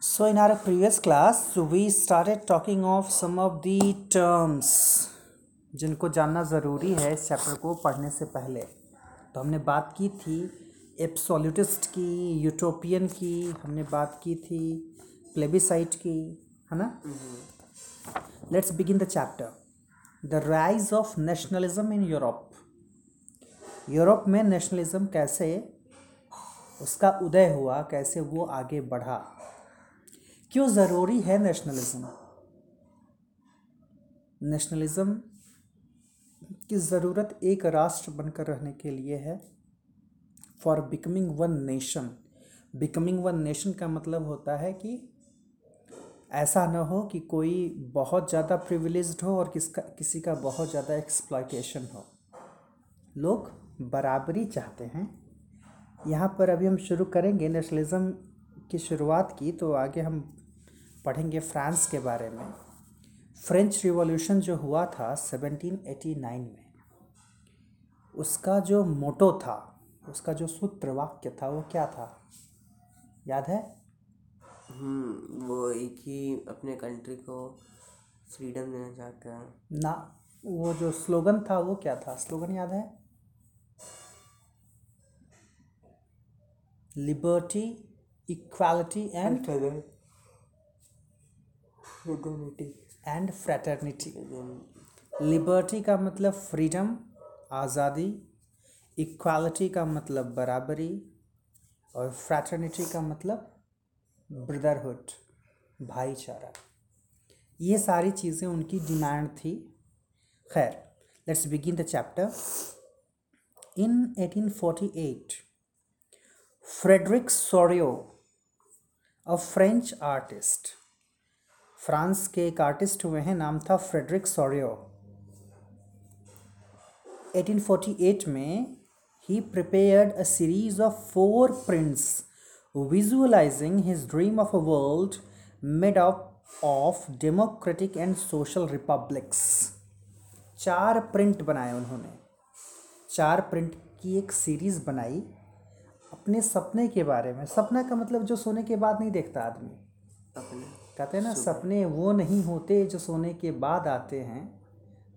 So, in our previous class, we started talking of some of the terms जिनको जानना ज़रूरी है इस चैप्टर को पढ़ने से पहले। तो हमने बात की थी एप्सोल्यूटिस्ट की यूटोपियन की हमने बात की थी प्लेबिसाइट की है ना? Let's begin the chapter the rise of nationalism in Europe Europe में नेशनलिज्म कैसे उसका उदय हुआ कैसे वो आगे बढ़ा। क्यों ज़रूरी है नेशनलिज्म नेशनलिज्म की ज़रूरत एक राष्ट्र बनकर रहने के लिए है। For becoming one nation becoming one nation का मतलब होता है कि ऐसा ना हो कि कोई बहुत ज़्यादा प्रिविलेज्ड हो और किसका, किसी का बहुत ज़्यादा एक्सप्लॉयटेशन हो। लोग बराबरी चाहते हैं। यहाँ पर अभी हम शुरू करेंगे नेशनलिज्म की शुरुआत की तो आगे हम पढ़ेंगे फ्रांस के बारे में। फ्रेंच रिवॉल्यूशन जो हुआ था 1789 में उसका जो मोटो था उसका जो सूत्र वाक्य था वो क्या था? याद है? हम्म वो एक ही अपने कंट्री को फ्रीडम देना चाहते हैं। ना वो जो स्लोगन था वो क्या था? स्लोगन याद है? Liberty equality and and fraternity liberty का मतलब फ्रीडम आज़ादी इक्वालिटी का मतलब बराबरी, और फ्रैटर्निटी का मतलब ब्रदरहुड भाईचारा। ये सारी चीज़ें उनकी डिमांड थी। खैर let's begin the chapter in 1848 Frederic Sorrieu a French artist France के एक आर्टिस्ट हुए हैं, नाम था फ्रेडरिक सोरियो। 1848 में ही prepared a series of four prints visualising his dream of a world made up of democratic and social republics चार print बनाए उन्होंने। चार प्रिंट की एक सीरीज़ बनाई अपने सपने के बारे में। सपना का मतलब जो सोने के बाद नहीं देखता आदमी। कहते हैं ना सपने वो नहीं होते जो सोने के बाद आते हैं।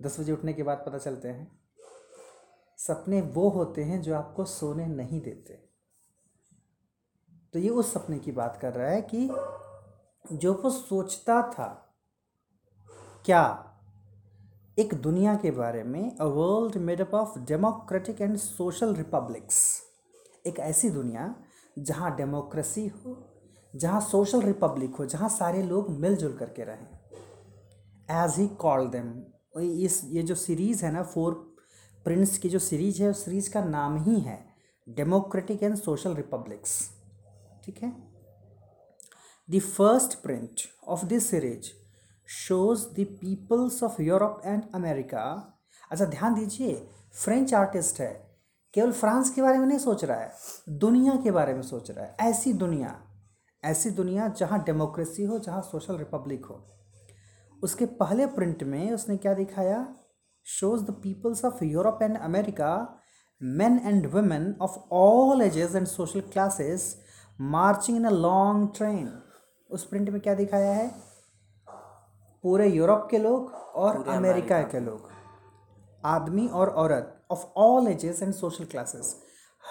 दस बजे उठने के बाद पता चलते हैं। सपने वो होते हैं जो आपको सोने नहीं देते। तो ये उस सपने की बात कर रहा है कि जो वो सोचता था क्या एक दुनिया के बारे में a world made up of democratic and social republics एक ऐसी दुनिया जहाँ डेमोक्रेसी हो जहाँ सोशल रिपब्लिक हो, जहाँ सारे लोग मिलजुल करके रहें। एज ही कॉल देम इस, ये जो सीरीज़ है ना फोर प्रिंट्स की जो सीरीज़ है, उस सीरीज़ का नाम ही है डेमोक्रेटिक एंड सोशल रिपब्लिक्स ठीक है? The first print of this series shows the peoples of Europe and America अच्छा ध्यान दीजिए फ्रेंच आर्टिस्ट है, केवल फ्रांस के बारे में नहीं सोच रहा है, दुनिया के बारे में सोच रहा है, ऐसी दुनिया। ऐसी दुनिया जहाँ डेमोक्रेसी हो जहाँ सोशल रिपब्लिक हो। उसके पहले प्रिंट में उसने क्या दिखाया? Shows the peoples of Europe and America men and women of all ages and social classes marching in a long train. उस प्रिंट में क्या दिखाया है? पूरे यूरोप के लोग और अमेरिका के लोग। आदमी और औरत of all ages and social classes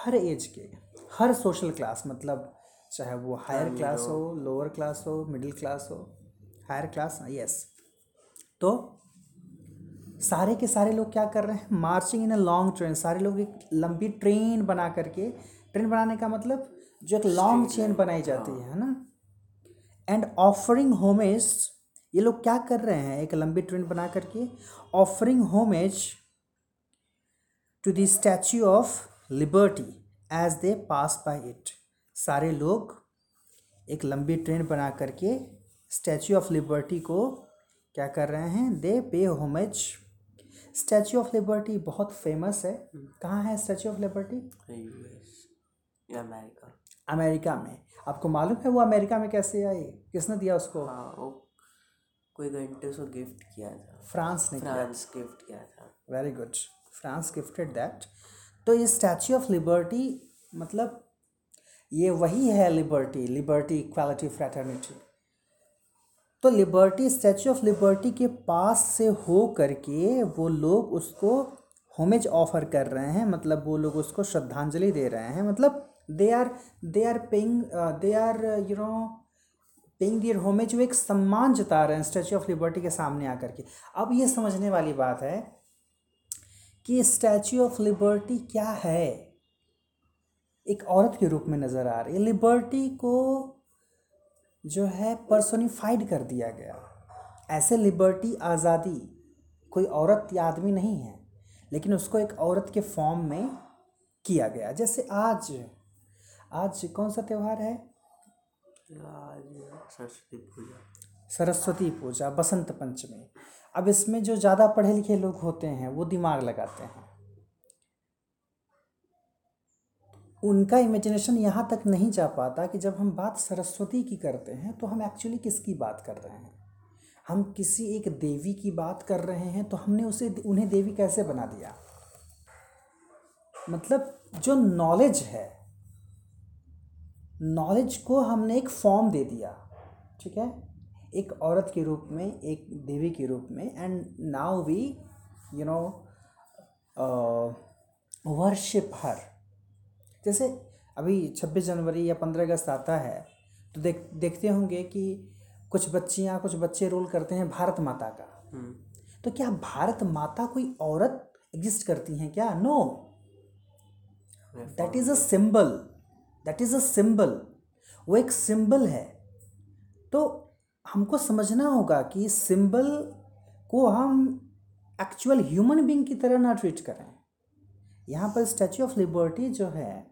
her age के हर सोशल क्लास मतलब चाहे वो हायर क्लास हो लोअर क्लास हो मिडिल क्लास हो हायर क्लास यस तो सारे के सारे लोग क्या कर रहे हैं? Marching in a long train सारे लोग एक लंबी ट्रेन बना करके ट्रेन बनाने का मतलब जो एक लॉन्ग चेन बनाई जाती है। ना? एंड ऑफरिंग होमेज ये लोग क्या कर रहे हैं? एक लंबी ट्रेन बना करके offering homage to the Statue of Liberty as they pass by it सारे लोग एक लंबी ट्रेन बना करके स्टैच्यू ऑफ़ लिबर्टी को क्या कर रहे हैं? They pay homage. Statue of Liberty बहुत फ़ेमस है। कहाँ है Statue of Liberty? America. America में। आपको मालूम है वो अमेरिका में कैसे आई किसने दिया उसको? हाँ वो कोई घंटे उसको गिफ्ट किया था। फ्रांस ने फ्रांस गिफ्ट किया था। Very good. France gifted that. तो ये स्टैचू ऑफ़ लिबर्टी मतलब ये वही है लिबर्टी लिबर्टी इक्वालिटी फ्रैटर्निटी तो लिबर्टी स्टैचू ऑफ़ लिबर्टी के पास से हो करके वो लोग उसको होमेज ऑफ़र कर रहे हैं मतलब वो लोग उसको श्रद्धांजलि दे रहे हैं मतलब they are they are paying they are you know paying their homage वो एक सम्मान जता रहे हैं स्टैचू ऑफ़ लिबर्टी के सामने आकर के। अब ये समझने वाली बात है कि स्टैचू ऑफ़ लिबर्टी क्या है? एक औरत के रूप में नज़र आ रही है। लिबर्टी को जो है पर्सोनिफाइड कर दिया गया। ऐसे लिबर्टी आज़ादी कोई औरत या आदमी नहीं है लेकिन उसको एक औरत के फॉर्म में किया गया। जैसे आज आज कौन सा त्यौहार है? सरस्वती पूजा। सरस्वती पूजा बसंत पंचमी। अब इसमें जो ज़्यादा पढ़े लिखे लोग होते हैं वो दिमाग लगाते हैं। उनका इमेजिनेशन यहाँ तक नहीं जा पाता कि जब हम बात सरस्वती की करते हैं तो हम एक्चुअली किसकी बात कर रहे हैं? हम किसी एक देवी की बात कर रहे हैं तो हमने उसे उन्हें देवी कैसे बना दिया? मतलब जो नॉलेज है नॉलेज को हमने एक फॉर्म दे दिया, ठीक है? एक औरत के रूप में, एक देवी के रूप में and now we you know worship her जैसे अभी छब्बीस जनवरी या पंद्रह अगस्त आता है तो देख देखते होंगे कि कुछ बच्चियाँ कुछ बच्चे रोल करते हैं भारत माता का। हम्म। तो क्या भारत माता कोई औरत एग्जिस्ट करती हैं क्या? No that is a symbol that is a symbol वो एक सिंबल है। तो हमको समझना होगा कि सिंबल को हम एक्चुअल ह्यूमन बींग की तरह ना ट्रीट करें। यहाँ पर स्टैचू ऑफ़ लिबर्टी जो है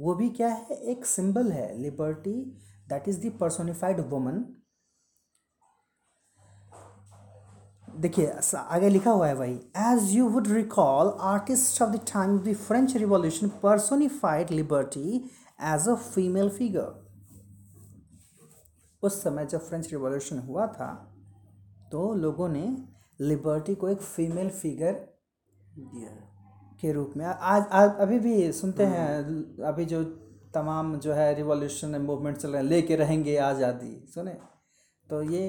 वो भी क्या है? एक सिंबल है liberty that is the personified woman देखिए आगे लिखा हुआ है भाई as you would recall artist of the time of the French revolution personified liberty as a female figure उस समय जब फ्रेंच रिवॉल्यूशन हुआ था तो लोगों ने लिबर्टी को एक फीमेल फिगर दिया। के रूप में। आज आज अभी भी सुनते हैं अभी जो तमाम जो है रिवॉल्यूशन मूवमेंट चल रहे हैं लेके रहेंगे आज़ादी सुने? तो ये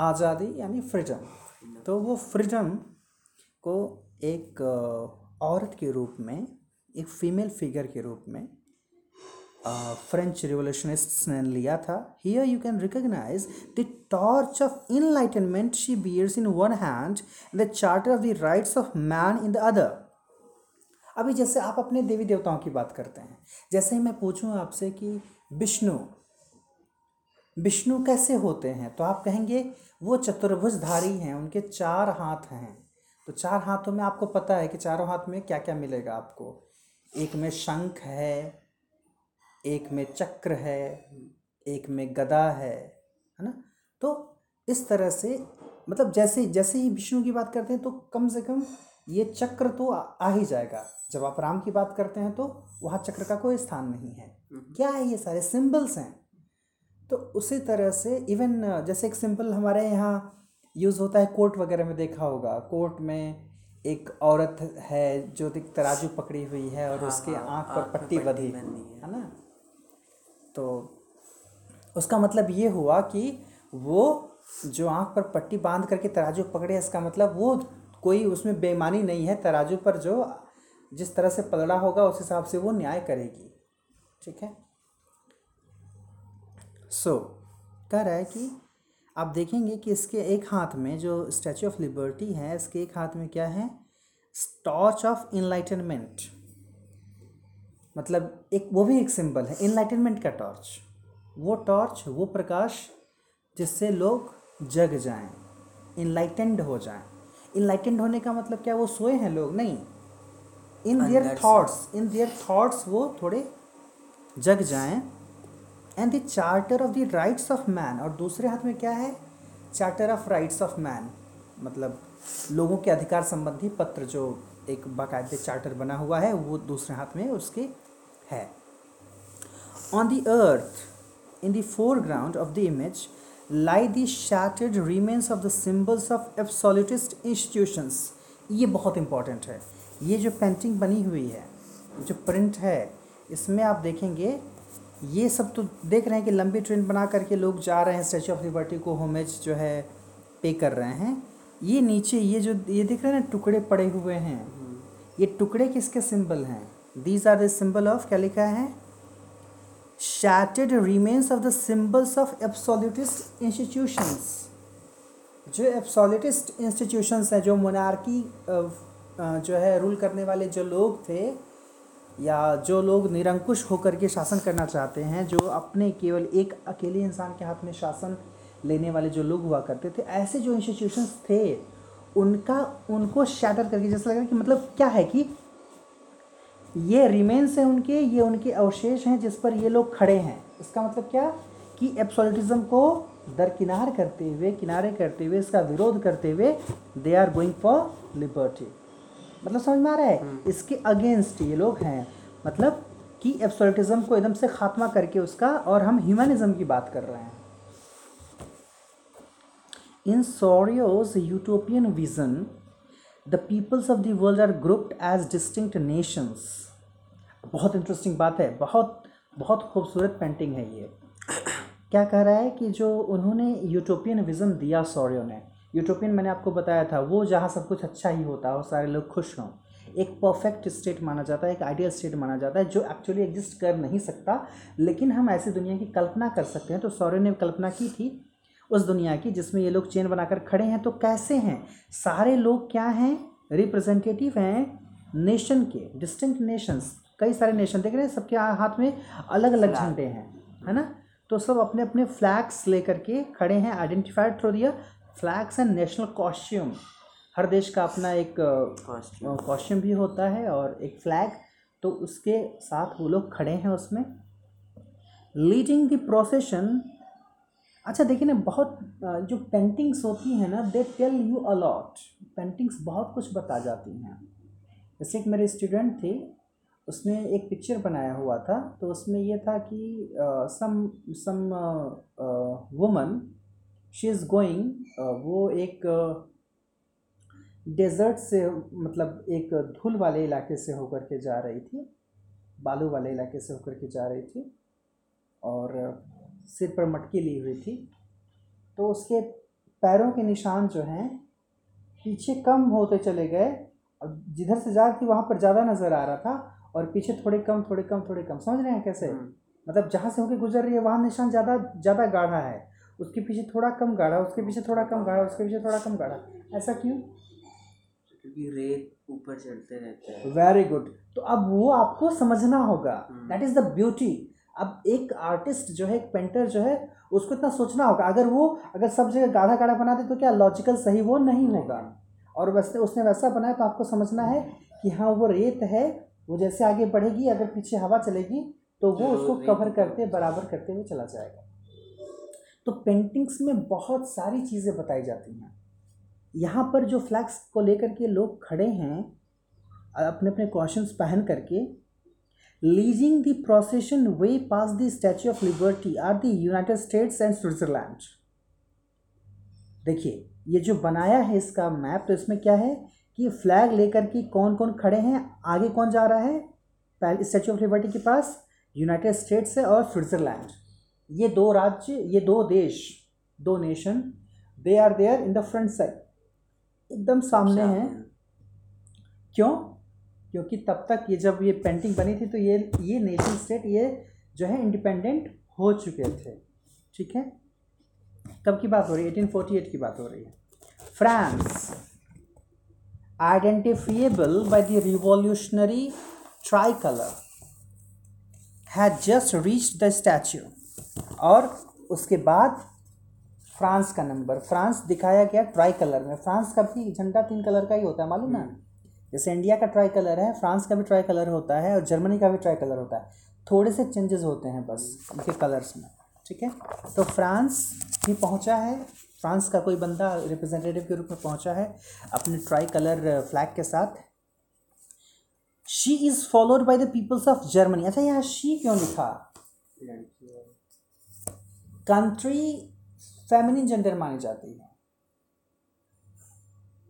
आज़ादी यानी फ्रीडम तो वो फ्रीडम को एक औरत के रूप में एक फीमेल फिगर के रूप में फ्रेंच रिवोल्यूशनिस्ट्स ने लिया था। Here you can recognise the torch of enlightenment she bears in one hand the charter of the rights of man in the other अभी जैसे आप अपने देवी देवताओं की बात करते हैं, जैसे ही मैं पूछूँ आपसे कि विष्णु विष्णु कैसे होते हैं? तो आप कहेंगे, वो चतुर्भुजधारी हैं, उनके चार हाथ हैं। तो चार हाथों में आपको पता है कि चारों हाथ में क्या क्या मिलेगा आपको? एक में शंख है, एक में चक्र है, एक में गदा है है ना? तो इस तरह से मतलब जैसे जैसे ही विष्णु की बात करते हैं तो कम से कम ये चक्र तो आ, ही जाएगा। जब आप राम की बात करते हैं तो वहाँ चक्र का कोई स्थान नहीं है। क्या है ये सारे? सिंबल्स हैं। तो उसी तरह से इवन जैसे एक सिंपल हमारे यहाँ यूज़ होता है कोर्ट वगैरह में देखा होगा। कोर्ट में एक औरत है जो एक तराजू पकड़ी हुई है और हाँ, उसके आँख पर पट्टी बंधी है है। है ना? तो उसका मतलब ये हुआ कि वो जो आँख पर पट्टी बाँध करके तराजू पकड़े इसका मतलब वो कोई उसमें बेईमानी नहीं है तराजू पर जो जिस तरह से पलड़ा होगा उस हिसाब से वो न्याय करेगी। ठीक है? सो so, कह रहा है कि आप देखेंगे कि इसके एक हाथ में जो स्टैचू ऑफ़ लिबर्टी है इसके एक हाथ में क्या है? टॉर्च ऑफ़ इनलाइटनमेंट मतलब एक वो भी एक सिंबल है इनलाइटनमेंट का टॉर्च वो टॉर्च वो प्रकाश जिससे लोग जग जाएँ इनलाइटेंड हो जाएँ। इनलाइटेंड होने का मतलब क्या? वो सोए हैं लोग नहीं। In their. Thoughts in their thoughts वो थोड़े जग जाएँ। And the charter of the rights of man और दूसरे हाथ में क्या है? Charter of rights of man मतलब लोगों के अधिकार संबंधी पत्र जो एक बाकायदे चार्टर बना हुआ है वो दूसरे हाथ में उसके है। On the earth in the foreground of the image lie the shattered remains of the symbols of absolutist institutions. ये बहुत इंपॉर्टेंट है। ये जो पेंटिंग बनी हुई है, जो प्रिंट है, इसमें आप देखेंगे, ये सब तो देख रहे हैं कि लंबी ट्रेन बना करके लोग जा रहे हैं स्टैचू ऑफ़ लिबर्टी को होमेज जो है पे कर रहे हैं। ये नीचे, ये जो, ये दिख रहे हैं ना, टुकड़े पड़े हुए हैं। ये टुकड़े किसके सिंबल हैं? These are the symbol of क्या लिखा है? Shattered remains of the symbols of absolutist institutions. जो एब्सोलिटिस्ट इंस्टीट्यूशंस हैं, जो मोनार्की जो है रूल करने वाले जो लोग थे, या जो लोग निरंकुश होकर के शासन करना चाहते हैं, जो अपने केवल एक अकेले इंसान के हाथ में शासन लेने वाले जो लोग हुआ करते थे, ऐसे जो इंस्टीट्यूशंस थे, उनका, उनको शैटर करके जैसा लग रहा है कि मतलब क्या है कि ये रिमेन्स हैं उनके ये उनके अवशेष हैं जिस पर ये लोग खड़े हैं। इसका मतलब क्या? कि एब्सोलिटिज्म को दरकिनार करते हुए किनारे करते हुए इसका विरोध करते हुए they are going for liberty मतलब समझ में आ रहा है? इसके अगेंस्ट ये लोग हैं। मतलब कि एब्सोलिटिज्म को एकदम से खात्मा करके उसका और हम ह्यूमनिज्म की बात कर रहे हैं। In Sorrieu's utopian vision the peoples of the world are grouped as distinct nations बहुत इंटरेस्टिंग बात है। बहुत बहुत खूबसूरत पेंटिंग है ये। क्या कह रहा है कि जो उन्होंने यूटोपियन विज़न दिया सौर्यों ने यूटोपियन मैंने आपको बताया था, वो जहाँ सब कुछ अच्छा ही होता है, सारे लोग खुश हों, एक परफेक्ट स्टेट माना जाता है, एक आइडियल स्टेट माना जाता है, जो एक्चुअली एग्जिस्ट कर नहीं सकता, लेकिन हम ऐसी दुनिया की कल्पना कर सकते हैं तो सौर्य ने कल्पना की थी उस दुनिया की जिसमें ये लोग चेन बनाकर खड़े हैं तो कैसे हैं? सारे लोग क्या हैं? रिप्रेजेंटेटिव हैं नेशन के डिस्टिंक्ट नेशंस। कई सारे नेशन देख रहे हैं सबके हाथ में अलग अलग झंडे हैं है ना? तो सब अपने अपने फ्लैग्स लेकर के खड़े हैं identified through their flags and national costume. हर देश का अपना एक कॉस्ट्यूम भी होता है और एक फ्लैग तो उसके साथ वो लोग खड़े हैं उसमें। लीडिंग द प्रोसेशन अच्छा देखिए ना, बहुत जो पेंटिंग्स होती हैं ना they tell you a lot paintings बहुत कुछ बता जाती हैं। जैसे एक मेरे स्टूडेंट थे, उसने एक पिक्चर बनाया हुआ था तो उसमें यह था कि some some woman she is going वो एक डेजर्ट से मतलब एक धूल वाले इलाके से होकर के जा रही थी, बालू वाले इलाके से होकर के जा रही थी, और सिर पर मटकी ली हुई थी। तो उसके पैरों के निशान जो हैं पीछे कम होते चले गए। और जिधर से जा थी वहाँ पर ज़्यादा नज़र आ रहा था और पीछे थोड़े कम थोड़े कम थोड़े कम। समझ रहे हैं कैसे? हम्म। मतलब जहाँ से होकर गुजर रही है वहाँ निशान ज़्यादा ज़्यादा गाढ़ा है। उसके पीछे थोड़ा कम गाढ़ा उसके पीछे थोड़ा कम गाढ़ा उसके पीछे थोड़ा कम गाढ़ा। ऐसा क्यों? क्योंकि रेत ऊपर चलते रहते हैं। वेरी गुड तो अब वो आपको समझना होगा। दैट इज़ द ब्यूटी अब एक आर्टिस्ट जो है एक पेंटर जो है उसको इतना सोचना होगा। अगर वो अगर सब जगह गाढ़ा गाढ़ा बना दे तो क्या लॉजिकल सही वो नहीं होगा? और वैसे उसने वैसा बनाया तो आपको समझना है कि हाँ वो रेत है वो जैसे आगे बढ़ेगी अगर पीछे हवा चलेगी तो वो उसको कवर करते बराबर करते हुए चला जाएगा। तो पेंटिंग्स में बहुत सारी चीज़ें बताई जाती हैं। यहाँ पर जो फ्लैग्स को लेकर के लोग खड़े हैं अपने अपने क्वेश्चंस पहन करके leading the procession way past the Statue of Liberty are the United States and Switzerland देखिए ये जो बनाया है इसका मैप तो इसमें क्या है कि फ्लैग लेकर के कौन कौन खड़े हैं आगे कौन जा रहा है? पहले स्टैचू ऑफ़ लिबर्टी के पास यूनाइटेड स्टेट्स है और स्विट्ज़रलैंड ये दो राज्य ये दो देश दो nation they are there in the front side एकदम सामने हैं। क्यों? क्योंकि तब तक ये जब ये पेंटिंग बनी थी तो ये ये नेशन स्टेट ये जो है इंडिपेंडेंट हो चुके थे। ठीक है? कब की बात हो रही है? एटीन फोर्टी एट की बात हो रही है। France identifiable by the revolutionary tricolour had just reach the statue और उसके बाद फ्रांस का नंबर फ्रांस दिखाया गया ट्राई कलर में। फ्रांस का भी झंडा तीन कलर का ही होता है, मालूम ना जैसे इंडिया का ट्राई कलर है, फ्रांस का भी ट्राई कलर होता है और जर्मनी का भी ट्राई कलर होता है। थोड़े से चेंजेस होते हैं बस उनके कलर्स में, ठीक है? तो फ्रांस भी पहुँचा है, फ्रांस का कोई बंदा रिप्रेजेंटेटिव के रूप में पहुँचा है अपने ट्राई कलर फ्लैग के साथ। She is followed by the peoples of Germany अच्छा यहाँ शी क्यों लिखा? कंट्री फेमिनिन जेंडर मानी जाती है।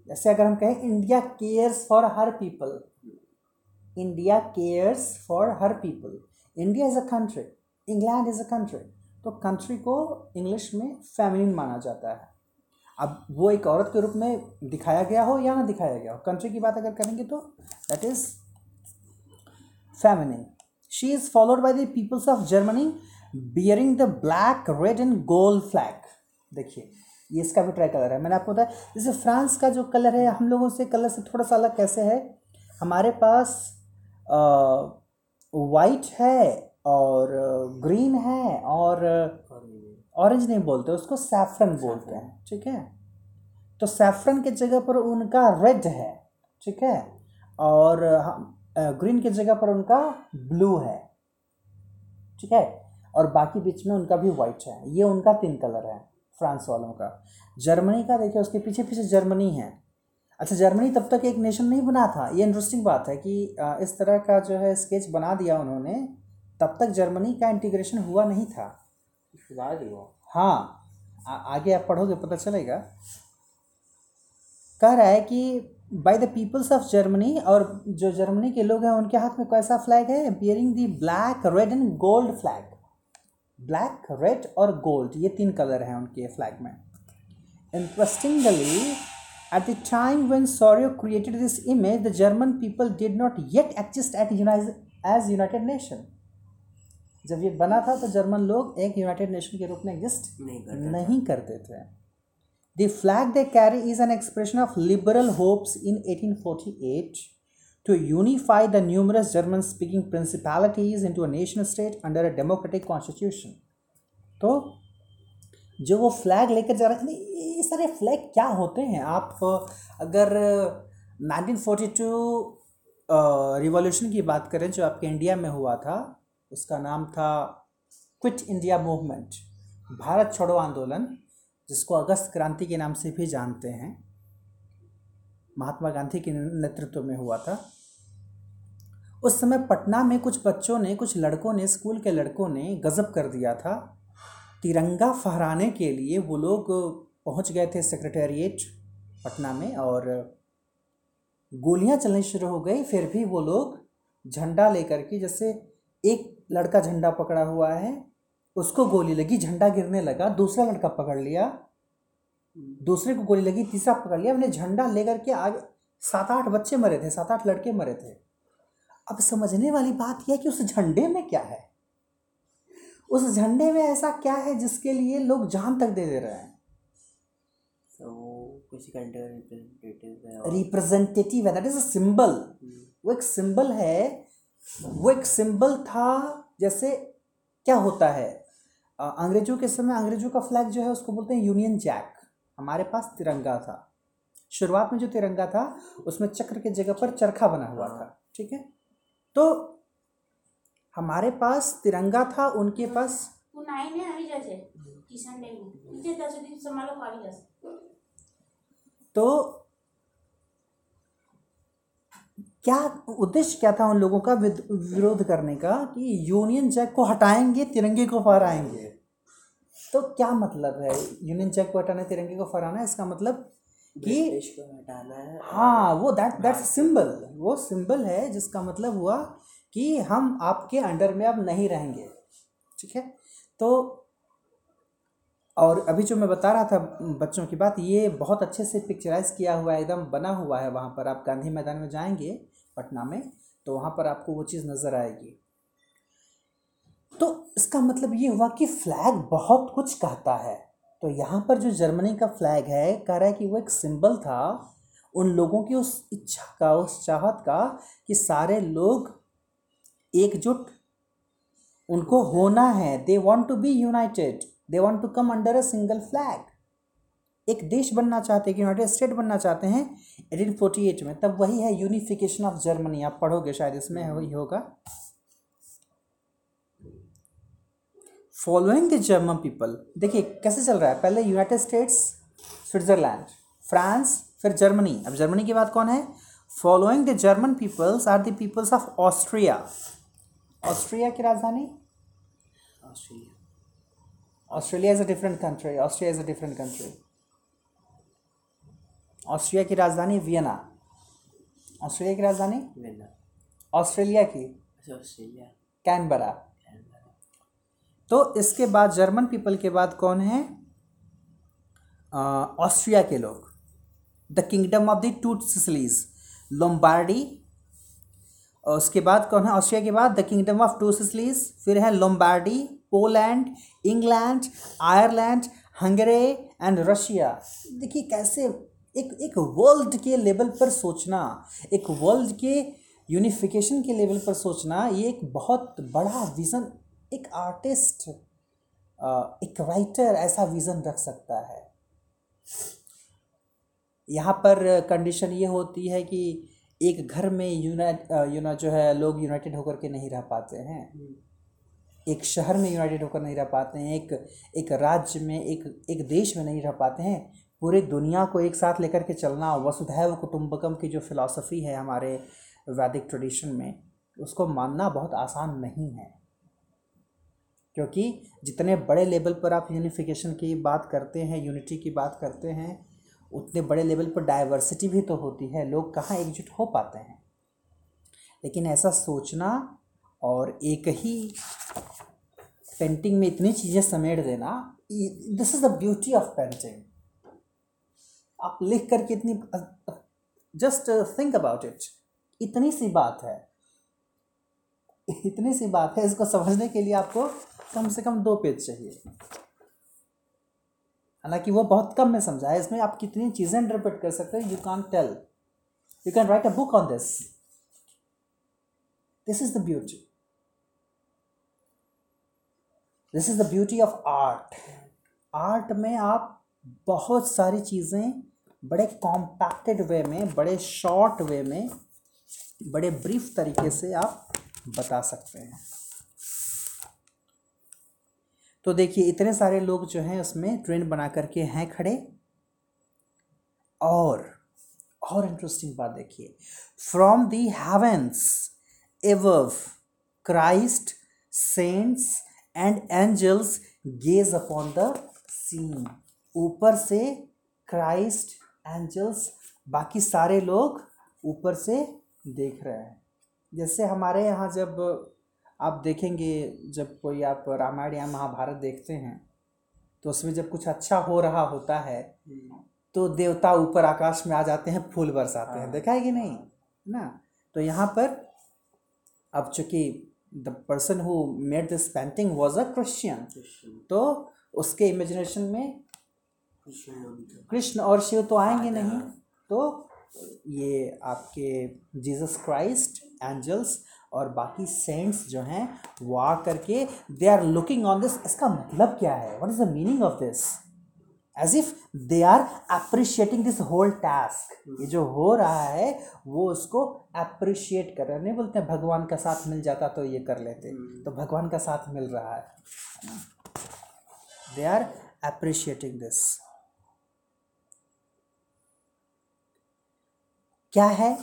जैसे अगर हम कहें India cares for her people India cares for her people India is a country England is a country तो कंट्री को इंग्लिश में फेमिनिन माना जाता है। अब वो एक औरत के रूप में दिखाया गया हो या ना दिखाया गया हो? कंट्री की बात अगर करेंगे तो that is feminine she is followed by the peoples of Germany bearing the black red and gold flag देखिए ये इसका भी ट्राई कलर है। मैंने आपको बताया जैसे फ्रांस का जो कलर है हम लोगों से कलर से थोड़ा सा अलग कैसे है? हमारे पास वाइट है और ग्रीन है और ऑरेंज नहीं बोलते उसको सैफरन बोलते हैं ठीक है? तो सैफरन के जगह पर उनका रेड है ठीक है? और ग्रीन की जगह पर उनका ब्लू है ठीक है? और बाकी बीच में उनका भी वाइट है। ये उनका तीन कलर है। फ्रांस वालों का। जर्मनी का देखिए उसके पीछे पीछे जर्मनी है। अच्छा जर्मनी तब तक एक नेशन नहीं बना था। ये इंटरेस्टिंग बात है कि इस तरह का जो है स्केच बना दिया उन्होंने तब तक जर्मनी का इंटीग्रेशन हुआ नहीं था। हाँ आ, आगे आप पढ़ोगे पता चलेगा। कह रहा है कि by the peoples of Germany और जो जर्मनी के लोग हैं उनके हाथ में कैसा फ्लैग है? Bearing the black red and gold flag black red और गोल्ड ये तीन कलर हैं उनके फ्लैग में। Interestingly at the time when Sorio created this image, the German people did not yet exist at as United Nation. जब ये बना था तो जर्मन लोग एक यूनाइटेड नेशन के रूप में एग्जिस्ट नहीं करते नहीं करते थे। The flag they carry is an expression of liberal hopes in 1848 to unify the numerous German speaking principalities into a nation state under a democratic constitution. तो जो वो फ्लैग लेकर जा रहे थे ये सारे फ्लैग क्या होते हैं? आप अगर 1942 रिवॉल्यूशन की बात करें, जो आपके इंडिया में हुआ था, उसका नाम था क्विट इंडिया मूवमेंट भारत छोड़ो आंदोलन, जिसको अगस्त क्रांति के नाम से भी जानते हैं। महात्मा गांधी के नेतृत्व में हुआ था। उस समय पटना में कुछ बच्चों ने, कुछ लड़कों ने, स्कूल के लड़कों ने गज़ब कर दिया था। तिरंगा फहराने के लिए वो लोग पहुँच गए थे सेक्रेटेरिएट पटना में और गोलियाँ चलनी शुरू हो गई। फिर भी वो लोग झंडा लेकर के, जैसे एक लड़का झंडा पकड़ा हुआ है, उसको गोली लगी, झंडा गिरने लगा, दूसरा लड़का पकड़ लिया, दूसरे को गोली लगी, तीसरा पकड़ लिया मैंने झंडा लेकर के आगे सात आठ बच्चे मरे थे, सात आठ लड़के मरे थे। अब समझने वाली बात यह कि उस झंडे में क्या है? उस झंडे में ऐसा क्या है जिसके लिए लोग जान तक दे दे रहे हैं? रिप्रेजेंटेटिव है दैट इज़ अ सिंबल वो एक सिंबल है वो एक सिंबल था जैसे क्या होता है? अंग्रेज़ों के समय अंग्रेज़ों का फ्लैग जो है उसको बोलते हैं यूनियन जैक हमारे पास तिरंगा था। शुरुआत में जो तिरंगा था उसमें चक्र के जगह पर चरखा बना हुआ था ठीक है? तो हमारे पास तिरंगा था उनके पास तो क्या उद्देश्य क्या था उन लोगों का विरोध करने का कि यूनियन जैक को हटाएँगे तिरंगे को फहराएँगे? तो क्या मतलब है? यूनियन जैक को हटाना तिरंगे को फहराना इसका मतलब कि हटाना है हाँ वो दैट दैट्स सिंबल वो सिंबल है जिसका मतलब हुआ कि हम आपके अंडर में अब नहीं रहेंगे। ठीक है? तो और अभी जो मैं बता रहा था बच्चों की बात ये बहुत अच्छे से पिक्चराइज किया हुआ है एकदम बना हुआ है। वहाँ पर आप गांधी मैदान में जाएँगे पटना में तो वहाँ पर आपको वो चीज़ नज़र आएगी। तो इसका मतलब ये हुआ कि फ्लैग बहुत कुछ कहता है। तो यहाँ पर जो जर्मनी का फ्लैग है, कह रहा है कि वो एक सिंबल था उन लोगों की उस इच्छा का, उस चाहत का कि सारे लोग एकजुट उनको होना है। They want to be united they want to come under a single flag एक देश बनना चाहते हैं यूनाइटेड स्टेट बनना चाहते हैं। एटीन फोर्टी एट में तब वही है यूनिफिकेशन ऑफ़ जर्मनी आप पढ़ोगे शायद इसमें वही होगा। फॉलोइंग द जर्मन पीपल देखिए कैसे चल रहा है? पहले यूनाइटेड स्टेट्स स्विट्जरलैंड फ्रांस फिर जर्मनी अब जर्मनी की बात कौन है? Following the German peoples are the peoples of Austria Austria की राजधानी? Australia Australia is a different country Austria is a different country Austria की राजधानी वियना ऑस्ट्रेलिया की राजधानी? ऑस्ट्रेलिया की। अच्छा, ऑस्ट्रेलिया कैनबरा तो इसके बाद जर्मन पीपल के बाद कौन है? ऑस्ट्रिया के लोग। The kingdom of the two Sicilies, Lombardy. और उसके बाद कौन है? ऑस्ट्रिया के बाद the kingdom of two Sicilies, फिर है Lombardy, Poland, England, Ireland, Hungary and Russia. देखिए कैसे एक एक वर्ल्ड के लेवल पर सोचना, एक वर्ल्ड के यूनिफिकेशन के लेवल पर सोचना, ये एक बहुत बड़ा विज़न एक आर्टिस्ट एक राइटर ऐसा विज़न रख सकता है। यहाँ पर कंडीशन ये होती है कि एक घर में यूनाइट यूना जो है, लोग यूनाइटेड होकर के नहीं रह पाते हैं। एक शहर में यूनाइटेड होकर नहीं रह पाते हैं। एक एक राज्य में, एक एक देश में नहीं रह पाते हैं। पूरे दुनिया को एक साथ लेकर के चलना वसुधैव कुटुंबकम की जो फिलॉसफी है हमारे वैदिक ट्रेडिशन में, उसको मानना बहुत आसान नहीं है। क्योंकि जितने बड़े लेवल पर आप यूनिफिकेशन की बात करते हैं यूनिटी की बात करते हैं, उतने बड़े लेवल पर डाइवर्सिटी भी तो होती है। लोग कहाँ एकजुट हो पाते हैं? लेकिन ऐसा सोचना और एक ही पेंटिंग में इतनी चीज़ें समेट देना this is the beauty of painting आप लिख करके इतनी जस्ट थिंक अबाउट इट इतनी सी बात है। इतनी सी बात है इसको समझने के लिए आपको कम से कम दो पेज चाहिए। हालाँकि वो बहुत कम में समझा है, इसमें आप कितनी चीज़ें इंटरप्रेट कर सकते हैं you can tell you can write a book on this this is the beauty this is the beauty of art art में आप बहुत सारी चीज़ें बड़े कॉम्पैक्टेड वे में, बड़े शॉर्ट वे में, बड़े ब्रीफ तरीके से आप बता सकते हैं। तो देखिए, इतने सारे लोग जो हैं उसमें ट्रेंड बना करके हैं खड़े। और और इंटरेस्टिंग बात देखिए from the heavens above Christ saints and angels gaze upon the scene ऊपर से क्राइस्ट एंजल्स बाकी सारे लोग ऊपर से देख रहे हैं। जैसे हमारे यहाँ जब आप देखेंगे जब कोई आप रामायण या महाभारत देखते हैं तो उसमें जब कुछ अच्छा हो रहा होता है तो देवता ऊपर आकाश में आ जाते हैं फूल बरसाते हैं। देखा है कि नहीं? ना? तो यहाँ पर अब चूँकि the person who made this painting was a Christian तो उसके इमेजिनेशन में कृष्ण और शिव तो आएँगे नहीं। तो ये आपके जीसस क्राइस्ट एंजल्स और बाकी सेंट्स जो हैं वो आ करके they are looking on this इसका मतलब क्या है? What is the meaning of this as if they are appreciating this whole task ये जो हो रहा है वो उसको अप्रिशिएट कर रहे हैं। नहीं बोलते हैं भगवान का साथ मिल जाता तो ये कर लेते। तो भगवान का साथ मिल रहा है। दे आर अप्रिशिएटिंग दिस क्या है?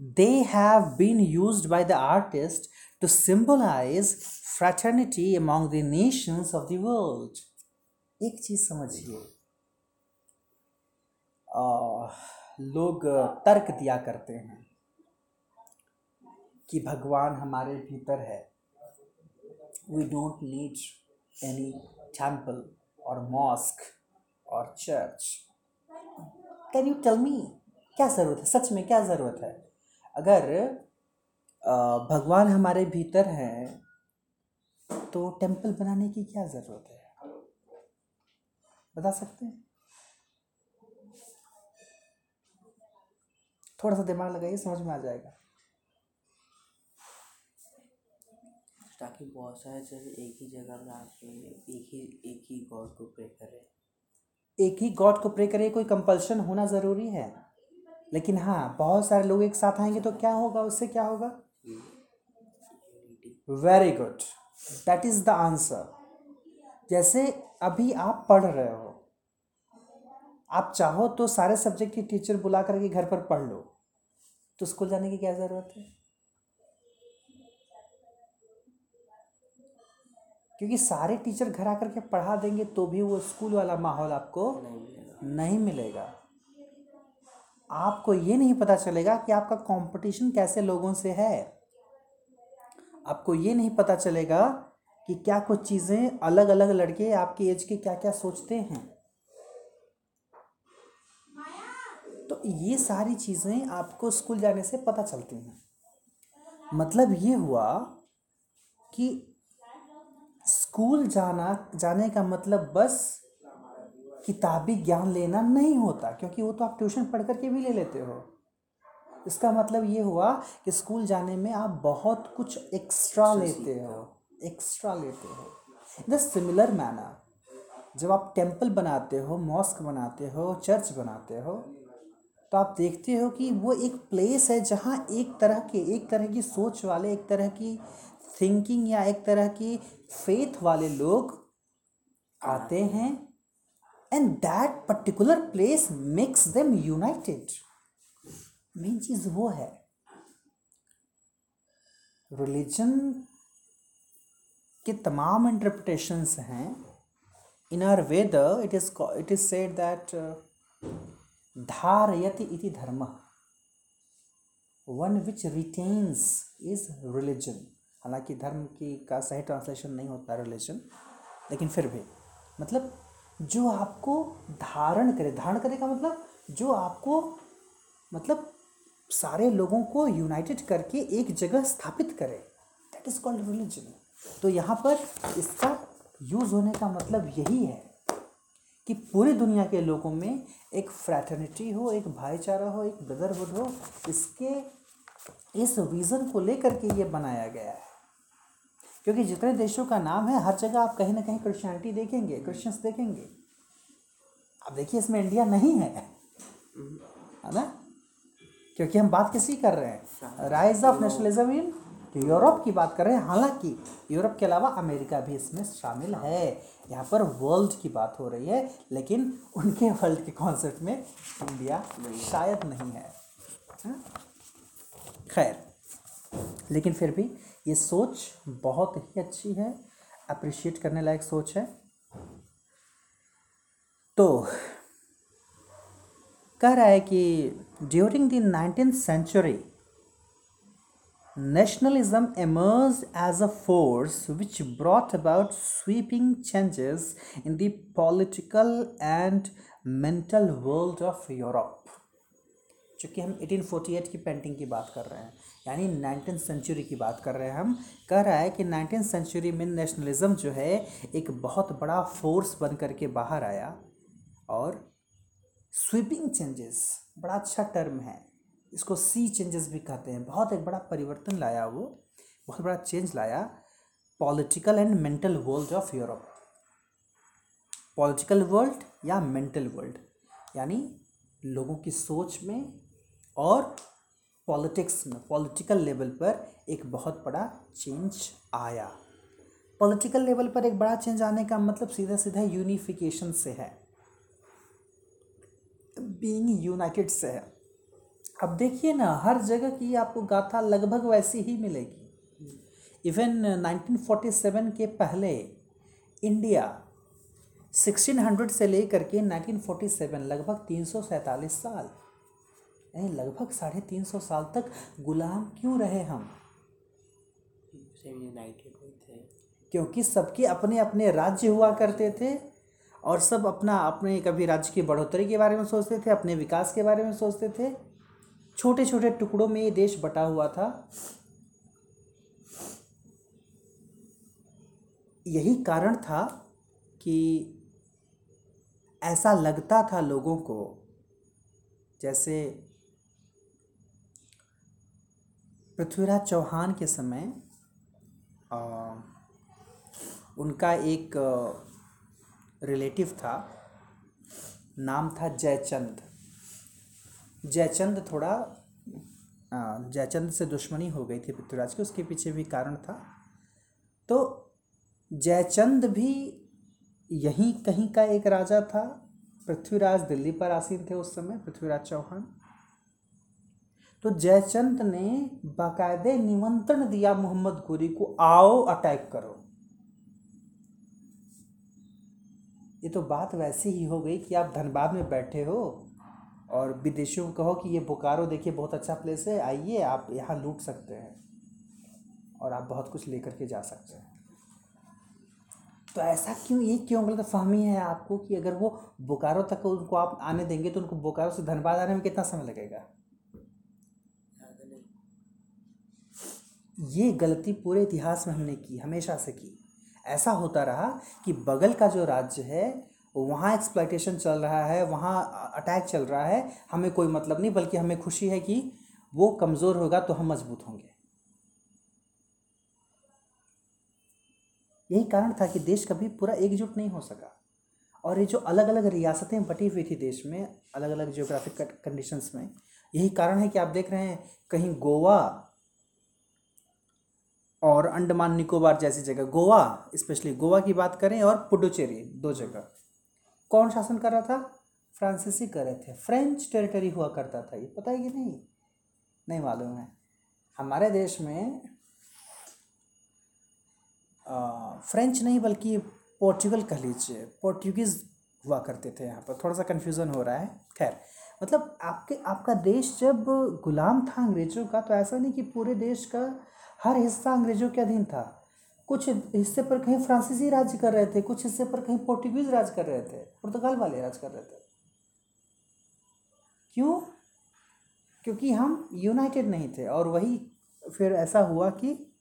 They have been use by the artist to symbolise fraternity among the nations of the world एक चीज़ समझिए। लोग तर्क दिया करते हैं कि भगवान हमारे भीतर है। We don't need any temple और मॉस्क और church can you tell me क्या ज़रूरत है? सच में क्या ज़रूरत है? अगर भगवान हमारे भीतर हैं तो टेंपल बनाने की क्या ज़रूरत है? बता सकते हैं? थोड़ा सा दिमाग लगाइए समझ में आ जाएगा। ताकि बहुत सारे जन एक ही जगह में आके एक ही एक ही गॉड को प्रे करें। एक ही गॉड को प्रे करें कोई कंपल्शन होना ज़रूरी है? लेकिन हाँ बहुत सारे लोग एक साथ आएँगे तो क्या होगा? उससे क्या होगा? Very good that is the answer जैसे अभी आप पढ़ रहे हो आप चाहो तो सारे सब्जेक्ट की टीचर बुला करके घर पर पढ़ लो तो स्कूल जाने की क्या ज़रूरत है? क्योंकि सारे टीचर घर आकर के पढ़ा देंगे तो भी वो स्कूल वाला माहौल आपको नहीं मिलेगा। नहीं मिलेगा। आपको ये नहीं पता चलेगा कि आपका कंपटीशन कैसे लोगों से है। आपको ये नहीं पता चलेगा कि क्या कुछ चीज़ें अलग अलग लड़के आपके एज के क्या क्या सोचते हैं। तो ये सारी चीज़ें आपको स्कूल जाने से पता चलती हैं। मतलब ये हुआ कि स्कूल जाना, जाने का मतलब बस किताबी ज्ञान लेना नहीं होता क्योंकि वो तो आप ट्यूशन पढ़ करके भी ले लेते हो। इसका मतलब ये हुआ कि स्कूल जाने में आप बहुत कुछ एक्स्ट्रा लेते हो एक्स्ट्रा लेते हो। द सिमिलर मैनर जब आप टेंपल बनाते हो मॉस्क बनाते हो चर्च बनाते हो तो आप देखते हो कि वो एक प्लेस है जहाँ एक तरह के एक तरह की सोच वाले एक तरह की थिंकिंग या एक तरह की फेथ वाले लोग आते हैं। And that particular place makes them united main चीज़ वो है रिलीजन के तमाम इंटरप्रिटेशंस हैं. In our Veda it is it is said that धारयति इति dharma one which retains is religion हालाँकि धर्म की का सही ट्रांसलेशन नहीं होता रिलीजन लेकिन फिर भी. मतलब जो आपको धारण करे धारण करे का मतलब? जो आपको मतलब सारे लोगों को यूनाइटेड करके एक जगह स्थापित करे। दैट इज़ कॉल्ड रिलीजन तो यहाँ पर इसका यूज़ होने का मतलब यही है कि पूरी दुनिया के लोगों में एक फ्रैटर्निटी हो, एक भाईचारा हो, एक ब्रदरहुड हो, इसके, इस विज़न को लेकर के ये बनाया गया है। क्योंकि जितने देशों का नाम है, हर जगह आप कहीं ना कहीं क्रिश्चियनिटी देखेंगे क्रिश्चियंस देखेंगे। अब देखिए, इसमें इंडिया नहीं है। है ना? क्योंकि हम बात किसी कर रहे हैं? Rise of nationalism in Europe की बात कर रहे हैं। हालाँकि यूरोप के अलावा अमेरिका भी इसमें शामिल है। यहाँ पर वर्ल्ड की बात हो रही है, लेकिन उनके वर्ल्ड के कॉन्सेप्ट में इंडिया शायद नहीं है। हाँ? खैर, लेकिन फिर भी ये सोच बहुत ही अच्छी है अप्रिशिएट करने लायक सोच है। तो कह रहा है कि during the nineteen century nationalism emerge as a force which brought about sweeping changes in the political and mental world of Europe चूँकि हम 1848 की पेंटिंग की बात कर रहे हैं यानी नाइनटीन सेंचुरी की बात कर रहे हैं हम। कह रहा है कि नाइनटीन सेंचुरी में नेशनलिज्म जो है, एक बहुत बड़ा फोर्स बन करके बाहर आया और स्वीपिंग चेंजेस, बड़ा अच्छा टर्म है, इसको सी चेंजेस भी कहते हैं। बहुत एक बड़ा परिवर्तन लाया वो, बहुत बड़ा चेंज लाया। Political and mental world of Europe. Political world या मेंटल वर्ल्ड, यानी लोगों की सोच में और पॉलिटिक्स में, पॉलिटिकल लेवल पर एक बहुत बड़ा चेंज आया। पॉलिटिकल लेवल पर एक बड़ा चेंज आने का मतलब सीधा सीधा यूनिफिकेशन से है। बीइंग यूनाइटेड से है। अब देखिए ना, हर जगह की आपको गाथा लगभग वैसी ही मिलेगी। इवन 1947 के पहले इंडिया 1600 से लेकर के 1947 लगभग तीन सौ सैंतालीस साल यानी लगभग साढ़े तीन सौ साल तक गुलाम क्यों रहे हम? क्योंकि सबके अपने अपने राज्य हुआ करते थे और सब अपना अपने कभी राज्य की बढ़ोतरी के बारे में सोचते थे अपने विकास के बारे में सोचते थे। छोटे छोटे टुकड़ों में ये देश बटा हुआ था। यही कारण था कि ऐसा लगता था लोगों को जैसे पृथ्वीराज चौहान के समय उनका एक रिलेटिव था। नाम था जयचंद। जयचंद थोड़ा जयचंद से दुश्मनी हो गई थी पृथ्वीराज की, उसके पीछे भी कारण था। तो जयचंद भी यहीं कहीं का एक राजा था। पृथ्वीराज दिल्ली पर आसीन थे उस समय, पृथ्वीराज चौहान। तो जयचंद ने बाकायदे निमंत्रण दिया मोहम्मद गोरी को, आओ अटैक करो। ये तो बात वैसी ही हो गई कि आप धनबाद में बैठे हो और विदेशियों को कहो कि ये बोकारो देखिए बहुत अच्छा प्लेस है, आइए, आप यहाँ लूट सकते हैं और आप बहुत कुछ लेकर के जा सकते हैं। तो ऐसा क्यों, ये क्यों गलत फहमी है आपको कि अगर वो बोकारो तक उनको आप आने देंगे तो उनको बोकारो से धनबाद आने में कितना समय लगेगा ज़्यादा नहीं ये गलती पूरे इतिहास में हमने की, हमेशा से की। ऐसा होता रहा कि बगल का जो राज्य है, वहाँ एक्सप्लाइटेशन चल रहा है, वहाँ अटैक चल रहा है। हमें कोई मतलब नहीं, बल्कि हमें खुशी है कि वो कमज़ोर होगा तो हम मज़बूत होंगे। यही कारण था कि देश कभी पूरा एकजुट नहीं हो सका। और ये जो अलग अलग रियासतें बटी हुई थी देश में अलग अलग जियोग्राफिक कंडीशंस में, यही कारण है कि आप देख रहे हैं, कहीं गोवा और अंडमान निकोबार जैसी जगह गोवा स्पेशली गोवा की बात करें और पुडुचेरी दो जगह। कौन शासन कर रहा था? फ्रांसीसी कर रहे थे। फ्रेंच टेरिटरी हुआ करता था। ये पता है कि नहीं? नहीं मालूम है। हमारे देश में आ, फ्रेंच नहीं बल्कि पोर्चुगल कह लीजिए पोर्टुगीज़ हुआ करते थे यहाँ पर। थोड़ा सा कन्फ्यूज़न हो रहा है। खैर मतलब आपके आपका देश जब गुलाम था अंग्रेज़ों का तो ऐसा नहीं कि पूरे देश का हर हिस्सा अंग्रेज़ों के अधीन था। कुछ हिस्से पर कहीं फ्रांसीसी राज कर रहे थे, कुछ हिस्से पर कहीं पोर्टुगीज राज कर रहे थे, पुर्तगाल वाले राज कर रहे थे। क्यों? क्योंकि हम यूनाइटेड नहीं थे और वही फिर ऐसा हुआ कि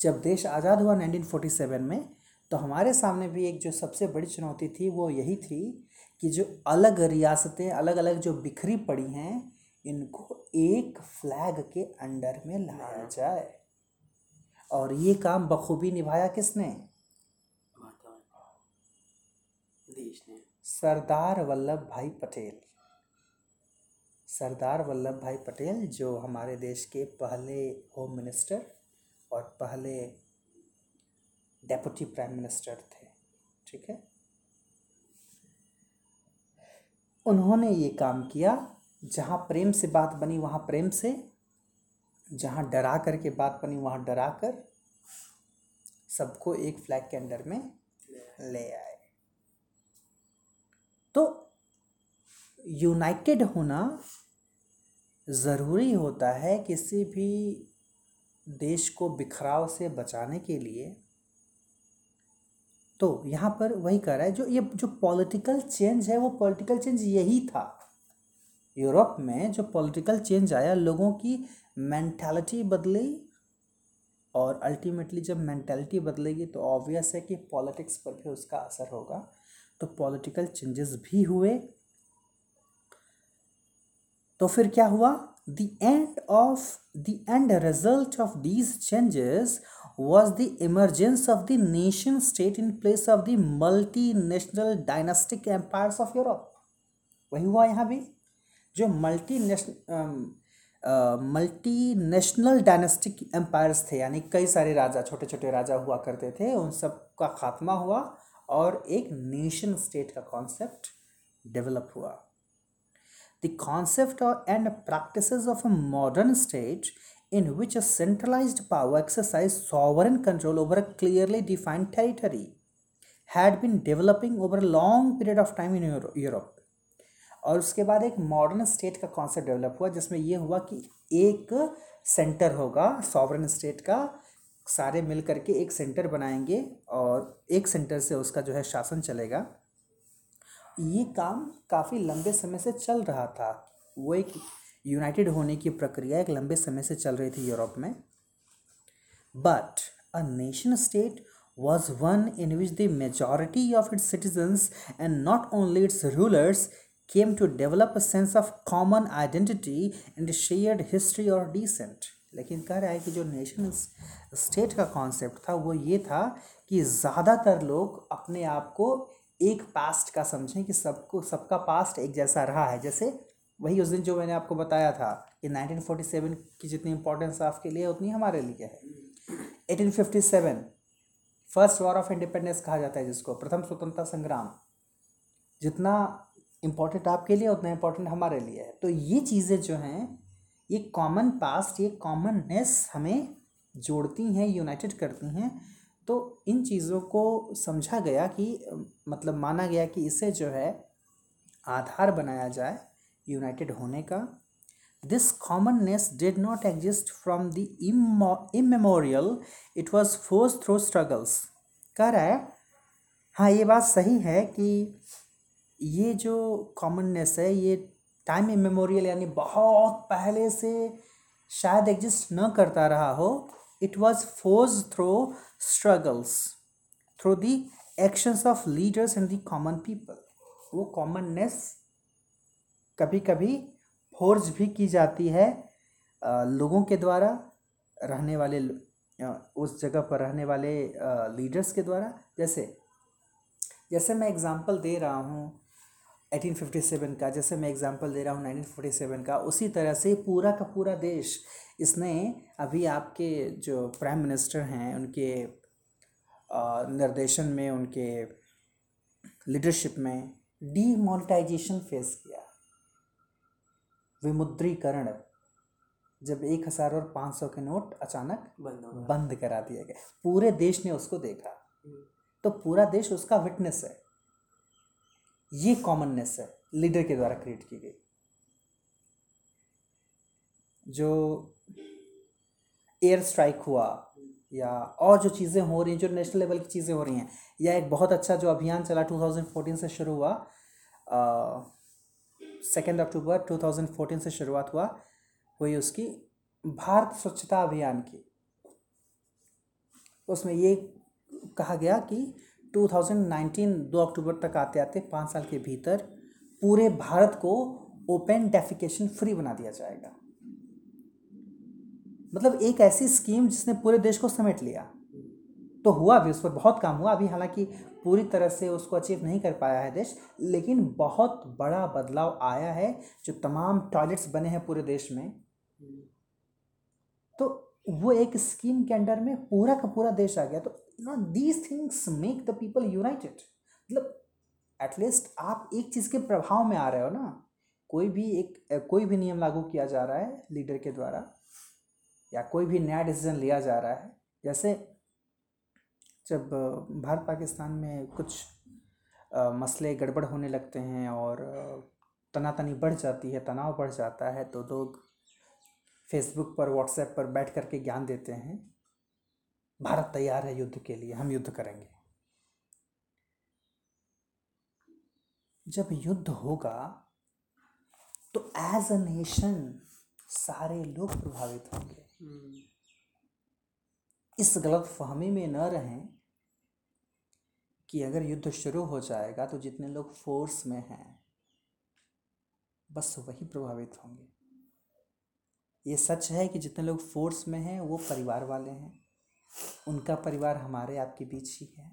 जब देश आज़ाद हुआ 1947 में तो हमारे सामने भी एक जो सबसे बड़ी चुनौती थी वो यही थी कि जो अलग रियासतें अलग अलग जो बिखरी पड़ी हैं इनको एक फ्लैग के अंडर में लाया जाए। और ये काम बखूबी निभाया किसने? देश ने। सरदार वल्लभ भाई पटेल। सरदार वल्लभ भाई पटेल जो हमारे देश के पहले होम मिनिस्टर और पहले डेप्यूटी प्राइम मिनिस्टर थे ठीक है? उन्होंने ये काम किया जहाँ प्रेम से बात बनी, वहाँ प्रेम से, जहाँ डरा कर के बात बनी, वहाँ डरा कर सबको एक फ्लैग के अंडर में ले आए। तो यूनाइटेड होना ज़रूरी होता है किसी भी देश को बिखराव से बचाने के लिए। तो यहाँ पर वही कर रहा है, जो ये, जो पॉलिटिकल चेंज है, वो पॉलिटिकल चेंज यही था। यूरोप में जो पॉलिटिकल चेंज आया, लोगों की मैंटेलिटी बदली और अल्टीमेटली जब मैंटेलिटी बदलेगी तो ऑब्वियस है कि पॉलिटिक्स पर भी उसका असर होगा। तो पॉलिटिकल चेंजेस भी हुए। तो फिर क्या हुआ? The end of the end result of these changes was the emergence of the nation state in place of the multi national dynastic empires of Europe वही हुआ यहाँ भी। जो multi multi national dynastic empires थे, यानी कई सारे राजा छोटे छोटे राजा हुआ करते थे, उन सब का खात्मा हुआ और एक नेशन स्टेट का कॉन्सेप्ट डेवलप हुआ। The concept and practice of a modern state in which a centralise power exercise sovereign control over a clearly defined territory had bin developing over a long period of time in Europe और उसके बाद एक modern state का concept develop हुआ, जिसमें ये हुआ कि एक सेंटर होगा सॉवरन स्टेट का, सारे मिल करके एक सेंटर बनाएँगे और एक सेंटर से उसका जो है शासन चलेगा। ये काम काफ़ी लंबे समय से चल रहा था। वो एक यूनाइटेड होने की प्रक्रिया एक लंबे समय से चल रही थी यूरोप में। But a nation state was one in which the majority of its citizens and not only its rulers came to develop a sense of common identity and shared history or descent. लेकिन कह रहा है कि जो nation state का concept था, वो ये था कि ज़्यादातर लोग अपने आप को एक पास्ट का समझें कि सबको, सबका पास्ट एक जैसा रहा है। जैसे वही उस दिन जो मैंने आपको बताया था कि 1947 की जितनी इम्पोर्टेंस आपके लिए, उतनी हमारे लिए है। 1857 फ़र्स्ट वॉर ऑफ़ इंडिपेंडेंस कहा जाता है जिसको, प्रथम स्वतंत्रता संग्राम। जितना इम्पोर्टेंट आपके लिए, उतना इम्पोर्टेंट हमारे लिए है। तो ये चीज़ें जो हैं, ये कॉमन पास्ट ये कॉमननेस हमें जोड़ती हैं यूनाइटेड करती हैं। तो इन चीज़ों को समझा गया कि मतलब माना गया कि इसे जो है, आधार बनाया जाए यूनाइटेड होने का। This commonness did not exist from the immemorial it was force through struggles कह रहा है हाँ ये बात सही है कि ये जो कॉमननेस है, ये टाइम इमेमोरियल यानी बहुत पहले से शायद एग्जिस्ट न करता रहा हो it was force thro struggles through the actions of leaders and the common people वो कॉमननेस कभी कभी फोर्स भी की जाती है लोगों के द्वारा, रहने वाले उस जगह पर रहने वाले लीडर्स के द्वारा। जैसे जैसे मैं एग्ज़ाम्पल दे रहा हूँ 1857 का जैसे मैं एग्ज़ाम्पल दे रहा हूँ 1947 का उसी तरह से पूरा का पूरा देश इसने अभी आपके जो प्राइम मिनिस्टर हैं उनके निर्देशन में उनके लीडरशिप में डीमोनेटाइजेशन फेस किया। विमुद्रीकरण जब एक हज़ार और पाँच सौ के नोट अचानक बंद बंद करा दिए गए। पूरे देश ने उसको देखा। तो पूरा देश उसका विटनेस है। ये कॉमननेस है लीडर के द्वारा क्रिएट की गई। जो एयर स्ट्राइक हुआ, या और जो चीज़ें हो रही हैं, जो नेशनल लेवल की चीज़ें हो रही हैं, या एक बहुत अच्छा जो अभियान चला 2014 से शुरू हुआ सेकेंड अक्टूबर 2014 से शुरुआत हुआ, हुई उसकी भारत स्वच्छता अभियान की। उसमें ये कहा गया कि 2019 दो अक्टूबर तक आते आते पाँच साल के भीतर पूरे भारत को ओपन डेफिकेशन फ्री बना दिया जाएगा। मतलब एक ऐसी स्कीम जिसने पूरे देश को समेट लिया। तो हुआ भी, उस पर बहुत काम हुआ। अभी हालाँकि पूरी तरह से उसको अचीव नहीं कर पाया है देश, लेकिन बहुत बड़ा बदलाव आया है, जो तमाम टॉयलेट्स बने हैं पूरे देश में। तो वो एक स्कीम के अंडर में पूरा का पूरा देश आ गया। तो no these things make the people united मतलब एटलीस्ट आप एक चीज़ के प्रभाव में आ रहे हो ना। कोई भी एक कोई भी नियम लागू किया जा रहा है लीडर के द्वारा या कोई भी नया डिसीज़न लिया जा रहा है जैसे जब भारत पाकिस्तान में कुछ अ, मसले गड़बड़ होने लगते हैं और तनातनी बढ़ जाती है तनाव बढ़ जाता है तो लोग फेसबुक पर व्हाट्सएप पर बैठ करके ज्ञान देते हैं। भारत तैयार है युद्ध के लिए, हम युद्ध करेंगे। जब युद्ध होगा तो एज अ नेशन सारे लोग प्रभावित होंगे। इस गलत फहमी में न रहें कि अगर युद्ध शुरू हो जाएगा तो जितने लोग फोर्स में हैं, बस वही प्रभावित होंगे। ये सच है कि जितने लोग फोर्स में हैं, वो परिवार वाले हैं। उनका परिवार हमारे आपके बीच ही है।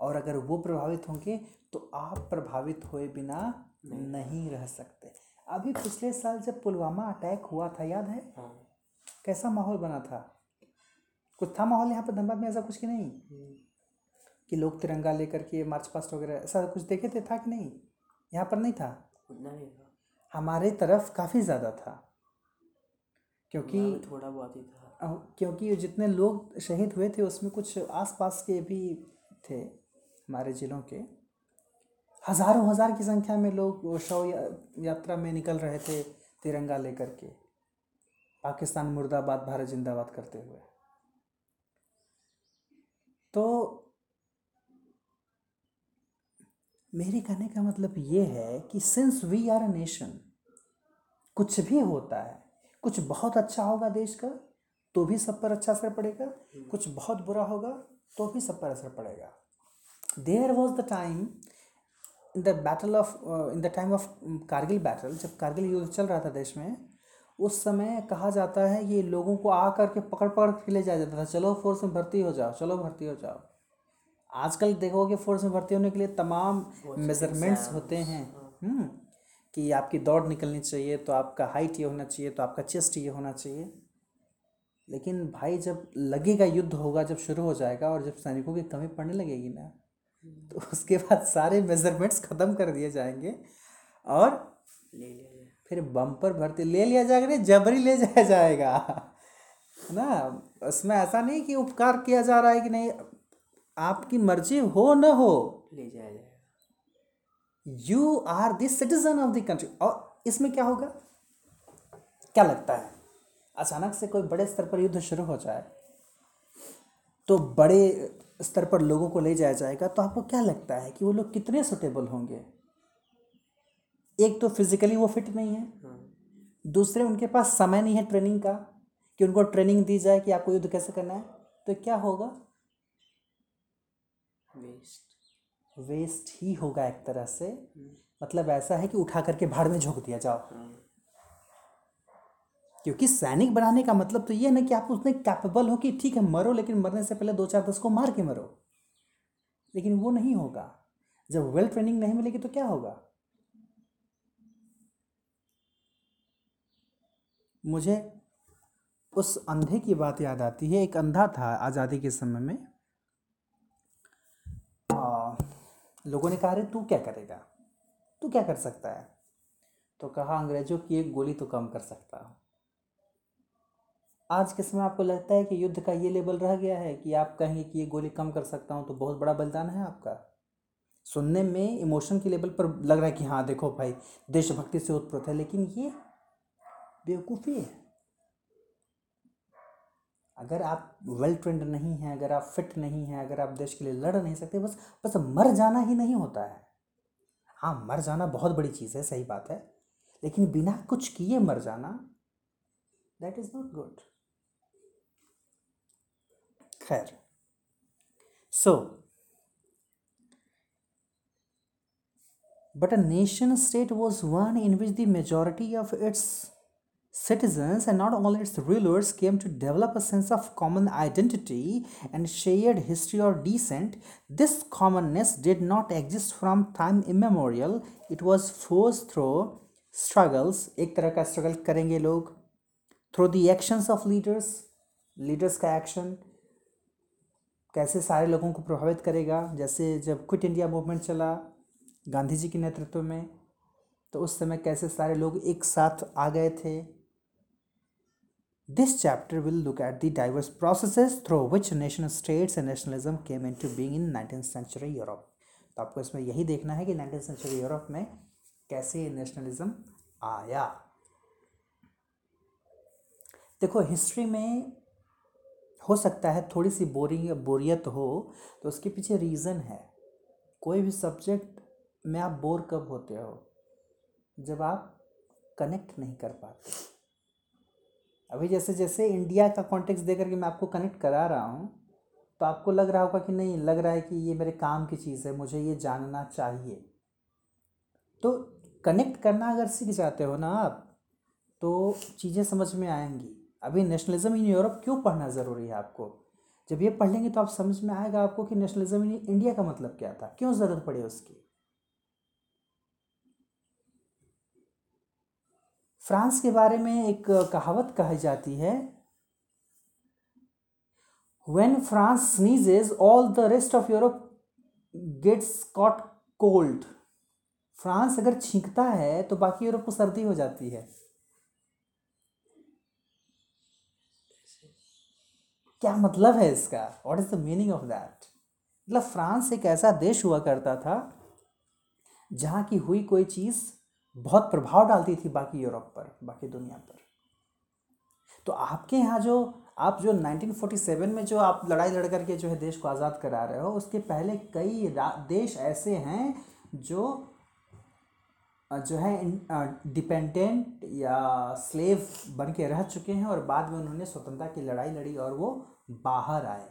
और अगर वो प्रभावित होंगे तो आप प्रभावित हुए बिना नहीं रह सकते। अभी पिछले साल जब पुलवामा अटैक हुआ था याद है? हाँ। कैसा माहौल बना था? कुछ था माहौल यहाँ पर धनबाद में ऐसा कुछ कि नहीं? कि लोग तिरंगा लेकर के मार्च पास्ट वगैरह ऐसा कुछ देखे थे था कि नहीं? यहाँ पर नहीं था। नहीं हमारे तरफ़ काफ़ी ज़्यादा था। क्योंकि थोड़ा बहुत ही था। क्योंकि जितने लोग शहीद हुए थे, उसमें कुछ आसपास के भी थे हमारे ज़िलों के। हज़ारों हज़ार की संख्या में लोग शव यात्रा में निकल रहे थे तिरंगा लेकर के। पाकिस्तान मुर्दाबाद, भारत जिंदाबाद करते हुए। तो मेरे कहने का मतलब ये है कि since we are a nation कुछ भी होता है, कुछ बहुत अच्छा होगा देश का तो भी सब पर अच्छा असर पड़ेगा। कुछ बहुत बुरा होगा तो भी सब पर असर पड़ेगा। There was the time in the battle of in the time of Kargil battle जब कारगिल युद्ध चल रहा था देश में उस समय कहा जाता है ये लोगों को आ करके पकड़ पकड़ के ले जाया जाता था चलो फोर्स में भर्ती हो जाओ चलो भर्ती हो जाओ। आजकल देखोगे फोर्स में भर्ती होने के लिए तमाम मेजरमेंट्स होते हैं। हम्म, कि आपकी दौड़ निकलनी चाहिए तो आपका हाइट ये होना चाहिए तो आपका चेस्ट ये होना चाहिए। लेकिन भाई जब लगेगा युद्ध होगा जब शुरू हो जाएगा और जब सैनिकों की कमी पड़ने लगेगी ना तो उसके बाद सारे मेजरमेंट्स ख़त्म कर दिए जाएँगे और ले लिया फिर बम्पर भर्ती ले लिया जाएगा नहीं जबरी ले जाया जाएगा। है ना उसमें ऐसा नहीं कि उपकार किया जा रहा है कि नहीं आपकी मर्ज़ी हो न हो। ले जाया जाएगा। You are the citizen of the country और इसमें क्या होगा? क्या लगता है? अचानक से कोई बड़े स्तर पर युद्ध शुरू हो जाए तो बड़े स्तर पर लोगों को ले जाया जाएगा तो आपको क्या लगता है कि वो लोग कितने सुटेबल होंगे? एक तो फिजिकली वो फिट नहीं है। दूसरे उनके पास समय नहीं है ट्रेनिंग का कि उनको ट्रेनिंग दी जाए कि आपको युद्ध कैसे करना है तो क्या होगा? वेस्ट वेस्ट ही होगा एक तरह से। मतलब ऐसा है कि उठा करके भाड़ में झोंक दिया जाओ। हाँ। क्योंकि सैनिक बनाने का मतलब तो ये है ना कि आप उसमें कैपेबल हो कि ठीक है मरो लेकिन मरने से पहले दो चार दस को मार के मरो। लेकिन वो नहीं होगा। जब वेल ट्रेनिंग नहीं मिलेगी तो क्या होगा? मुझे उस अंधे की बात याद आती है एक अंधा था आज़ादी के समय में। आ, लोगों ने कहा अरे तू क्या करेगा? तू क्या कर सकता है? तो कहा अंग्रेज़ों की एक गोली तो कम कर सकता हूँ। आज के समय आपको लगता है कि युद्ध का ये लेवल रह गया है कि आप कहेंगे कि ये गोली कम कर सकता हूँ तो बहुत बड़ा बलिदान है आपका? सुनने में इमोशन के लेवल पर लग रहा है कि हाँ देखो भाई, देशभक्ति से उत्प्रोत है, लेकिन ये बेवकूफ़ी है। अगर आप वेल ट्रेंड नहीं हैं, अगर आप फिट नहीं हैं, अगर आप देश के लिए लड़ नहीं सकते, बस बस मर जाना ही नहीं होता है। हाँ मर जाना बहुत बड़ी चीज़ है, सही बात है, लेकिन बिना कुछ किए मर जाना that is not good fair. So, but a nation state was one in which the majority of its citizens and not all its rulers came to develop a sense of common identity and shared history or descent. This commonness did not exist from time immemorial. It was forced through struggles. ek tarah ka struggle karenge log through the actions of leaders leaders ka action. कैसे सारे लोगों को प्रभावित करेगा? जैसे जब quit India movement चला गांधी जी के नेतृत्व में तो उस समय कैसे सारे लोग एक साथ आ गए थे? This chapter will look at the diverse processes through which nation states and nationalism came into being in nineteen century Europe तो आपको इसमें यही देखना है कि नाइनटीन सेंचुरी यूरोप में कैसे नेशनलिज्म आया। देखो हिस्ट्री में हो सकता है थोड़ी सी बोरिंग या बोरियत हो तो उसके पीछे रीज़न है। कोई भी सब्जेक्ट में आप बोर कब होते हो? जब आप कनेक्ट नहीं कर पाते। अभी जैसे जैसे इंडिया का कॉन्टेक्स्ट दे करके मैं आपको कनेक्ट करा रहा हूँ तो आपको लग रहा होगा कि नहीं, लग रहा है कि ये मेरे काम की चीज़ है, मुझे ये जानना चाहिए। तो कनेक्ट करना अगर सीख जाते हो ना आप तो चीज़ें समझ में आएँगी। अभी नेशनलिज्म इन यूरोप क्यों पढ़ना ज़रूरी है आपको? जब ये पढ़ लेंगे तो आप समझ में आएगा आपको कि नेशनलिज्म इन इंडिया का मतलब क्या था। क्यों ज़रूरत पड़ी उसकी? फ्रांस के बारे में एक कहावत कही जाती है, when France sneezes all the rest of Europe gets caught cold France अगर छींकता है तो बाकी यूरोप को सर्दी हो जाती है। क्या मतलब है इसका? What is the meaning of that मतलब फ्रांस एक ऐसा देश हुआ करता था, जहाँ की हुई कोई चीज़ बहुत प्रभाव डालती थी बाकी यूरोप पर, बाकी दुनिया पर। तो आपके यहाँ जो, आप जो 1947 में जो आप लड़ाई लड़ करके जो है देश को आज़ाद करा रहे हो, उसके पहले कई देश ऐसे हैं जो जो है डिपेंडेंट या स्लेव बन के रह चुके हैं और बाद में उन्होंने स्वतंत्रता की लड़ाई लड़ी और वो बाहर आए।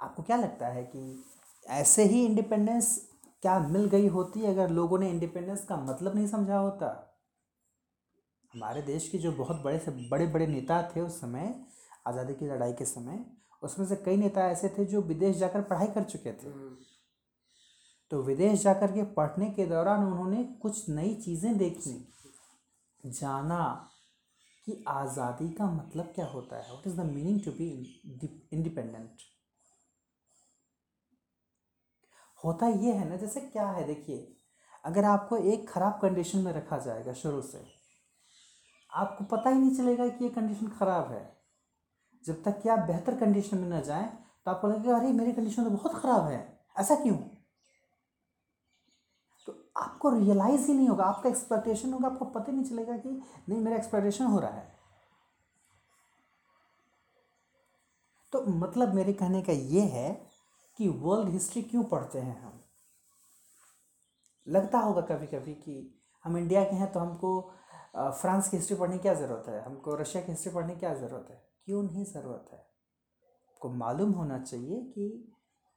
आपको क्या लगता है कि ऐसे ही इंडिपेंडेंस क्या मिल गई होती अगर लोगों ने इंडिपेंडेंस का मतलब नहीं समझा होता? हमारे देश के जो बहुत बड़े से बड़े बड़े नेता थे उस समय, आज़ादी की लड़ाई के समय, उसमें से कई नेता ऐसे थे जो विदेश जाकर पढ़ाई कर चुके थे। तो विदेश जाकर के पढ़ने के दौरान उन्होंने कुछ नई चीज़ें देखी। जाना कि आज़ादी का मतलब क्या होता है? What is the meaning to be independent होता ये है ना, जैसे क्या है, देखिए, अगर आपको एक ख़राब कंडीशन में रखा जाएगा शुरू से, आपको पता ही नहीं चलेगा कि ये कंडीशन ख़राब है। जब तक कि आप बेहतर कंडीशन में ना जाएँ तो आपको लगेगा, अरे, मेरी कंडीशन तो बहुत ख़राब है। ऐसा क्यों? आपको रियलाइज़ ही नहीं होगा, आपका एक्सपेक्टेशन होगा, आपको पता ही नहीं चलेगा कि नहीं, मेरा एक्सपेक्टेशन हो रहा है। तो मतलब मेरे कहने का ये है कि वर्ल्ड हिस्ट्री क्यों पढ़ते हैं हम? लगता होगा कभी कभी कि हम इंडिया के हैं तो हमको फ्रांस की हिस्ट्री पढ़ने की क्या ज़रूरत है? हमको रशिया की हिस्ट्री पढ़ने की क्या ज़रूरत है? क्यों नहीं ज़रूरत है? आपको मालूम होना चाहिए कि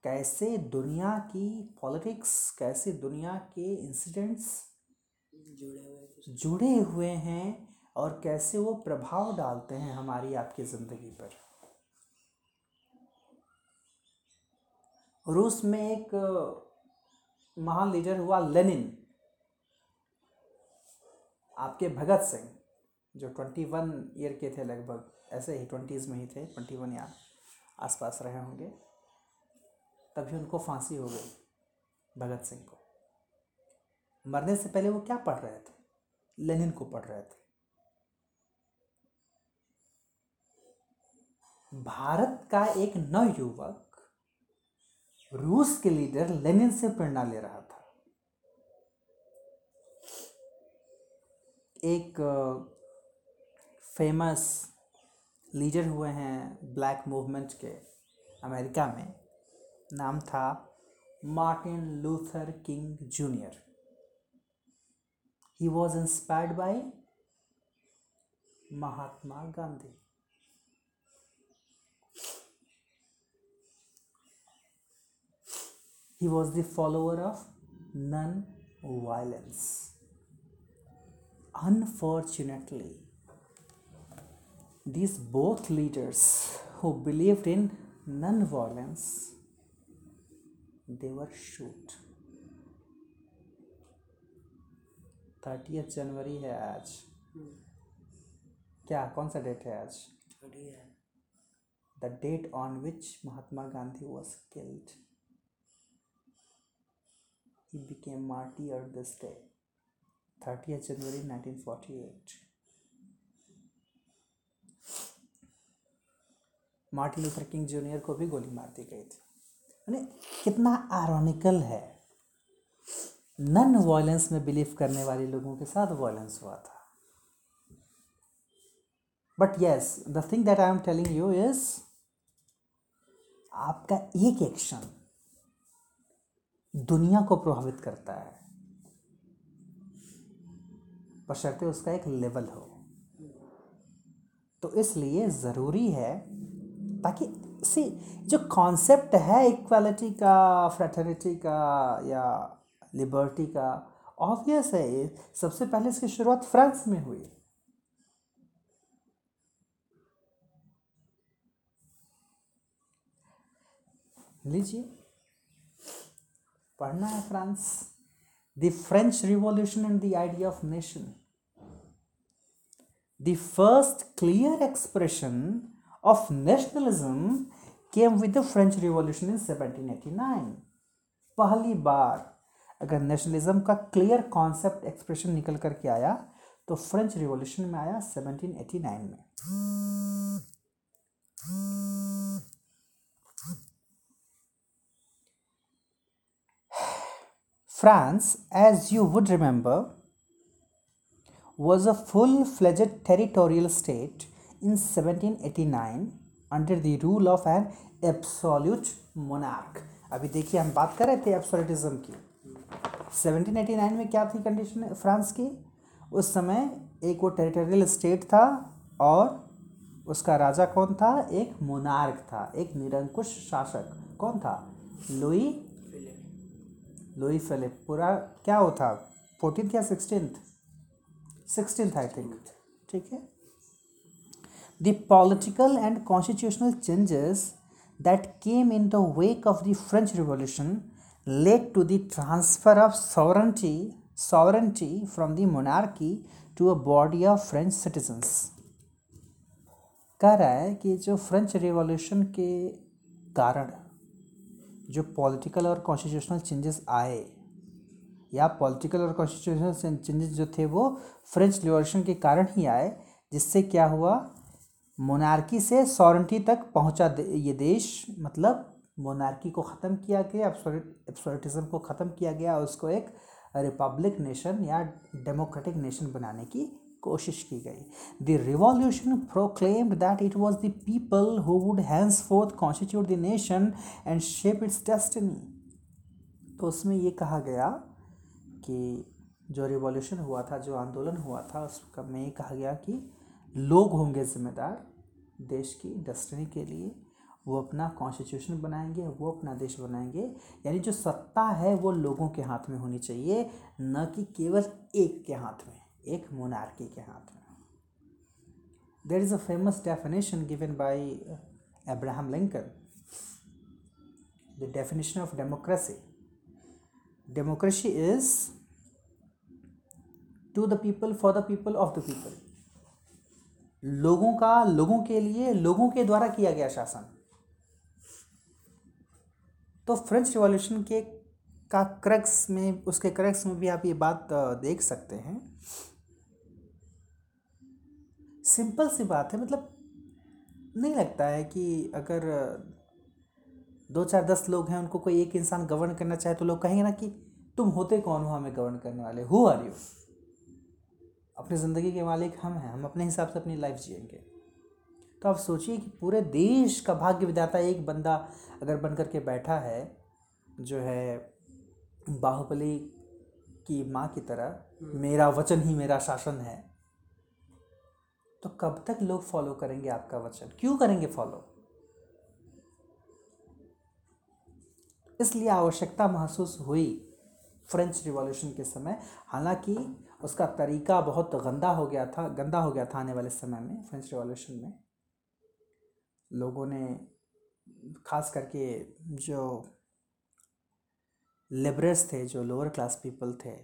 कैसे दुनिया की पॉलिटिक्स कैसे दुनिया के इंसिडेंट्स जुड़े हुए जुड़े हुए हैं और कैसे वो प्रभाव डालते हैं हमारी आपकी ज़िंदगी पर। रूस में एक महान लीडर हुआ लेनिन। आपके भगत सिंह जो ट्वेंटी वन ईयर के थे लगभग ऐसे ही ट्वेंटीज़ में ही थे ट्वेंटी वन या आसपास रहे होंगे। तभी उनको फांसी हो गई भगत सिंह को। मरने से पहले वो क्या पढ़ रहे थे? लेनिन को पढ़ रहे थे। भारत का एक नवयुवक रूस के लीडर लेनिन से प्रेरणा ले रहा था। एक फ़ेमस लीडर हुए हैं ब्लैक मूवमेंट के अमेरिका में। नाम था Martin Luther King Junior he was inspired by Mahatma Gandhi he was the follower of non-violence unfortunately these both leaders who believed in non-violence they were shoot thirty January है आज। क्या, कौन सा date है आज? The date on which Mahatma Gandhi was killed he became martyr और this day thirty January nineteen forty eight Martin Luther King junior को भी गोली मार दी गई थी। यानी कितना आरोनिकल है। नन वायलेंस में बिलीव करने वाले लोगों के साथ वायलेंस हुआ था। But yes the thing that I am telling you is आपका एक एक्शन दुनिया को प्रभावित करता है। बशर्ते उसका एक लेवल हो। तो इसलिए ज़रूरी है ताकि सी जो कॉन्सेप्ट है इक्वालिटी का फ्रेटर्निटी का, या लिबर्टी का ऑब्वियस है ये। सबसे पहले इसकी शुरुआत फ्रांस में हुई। लीजिए, पढ़ना है France. The French revolution and the idea of nation the first clear expression of nationalism came with the French revolution in 1789 पहली बार अगर नेशनलिज्म का क्लियर कॉन्सेप्ट एक्सप्रेशन निकल करके आया तो फ्रेंच रिवॉल्यूशन में आया 1789 में। France, as you would remember, was a full fledged territorial state in 1789 under the rule of an absolute monarch. अभी देखिए हम बात कर रहे थे एब्सोल्यूटिज्म की। 1789 में क्या थी कंडीशन फ्रांस की? उस समय एक वो टेरिटोरियल स्टेट था और उसका राजा कौन था? एक मोनार्क था एक निरंकुश शासक। कौन था? Louis Louis Philippe. पूरा क्या वो था? फोर्टीन या सिक्सटीन सिक्सटीन आई थिंक ठीक है? The political and constitutional changes that came in the wake of the French revolution led to the transfer of sovereignty sovereignty from the monarchy to a body of French citizens. कह रहा है कि जो French revolution के कारण जो political और constitutional changes आए, या पॉलिटिकल और कॉन्स्टिट्यूशनल चेंजेस जो थे वो फ्रेंच रिवॉल्यूशन के कारण ही आए, जिससे क्या हुआ मोनार्की से सॉरेंटी तक पहुँचा ये देश मतलब मोनार्की को ख़त्म किया गया एब्सोल्यूटिज्म को ख़त्म किया गया और उसको एक रिपब्लिक नेशन या डेमोक्रेटिक नेशन बनाने की कोशिश की गई। The revolution proclaimed that it was the people who would henceforth constitute the nation and shape its destiny. तो उसमें ये कहा गया कि जो रिवॉल्यूशन हुआ था, जो आंदोलन हुआ था, उसका में कहा गया कि लोग होंगे जिम्मेदार देश की डेस्टिनी के लिए। वो अपना कॉन्स्टिट्यूशन बनाएँगे, वो अपना देश बनाएँगे। यानी जो सत्ता है वो लोगों के हाथ में होनी चाहिए, न कि केवल एक के हाथ में, एक मोनार्की के हाथ में। There is a famous definition given by Abraham Lincoln the definition of democracy democracy is to the people for the people of the people लोगों का, लोगों के लिए, लोगों के द्वारा किया गया शासन। तो फ्रेंच रिवॉल्यूशन के का क्रक्स में, उसके क्रक्स में भी आप ये बात देख सकते हैं। सिंपल सी बात है मतलब नहीं लगता है कि अगर दो चार दस लोग हैं, उनको कोई एक इंसान गवर्न करना चाहे तो लोग कहेंगे ना कि तुम होते कौन हो हमें गवर्न करने वाले? हु आर यू अपनी ज़िंदगी के मालिक हम हैं हम अपने हिसाब से अपनी लाइफ जिएँगे। तो आप सोचिए कि पूरे देश का भाग्य विधाता एक बंदा अगर बन करके बैठा है जो है बाहुबली की माँ की तरह मेरा वचन ही मेरा शासन है तो कब तक लोग फॉलो करेंगे आपका वचन? क्यों करेंगे फॉलो इसलिए आवश्यकता महसूस हुई फ्रेंच रिवॉल्यूशन के समय। हालाँकि उसका तरीका बहुत गंदा हो गया था, गंदा हो गया था आने वाले समय में फ्रेंच रिवॉल्यूशन में। लोगों ने, खास करके जो लेबरर्स थे, जो लोअर क्लास पीपल थे,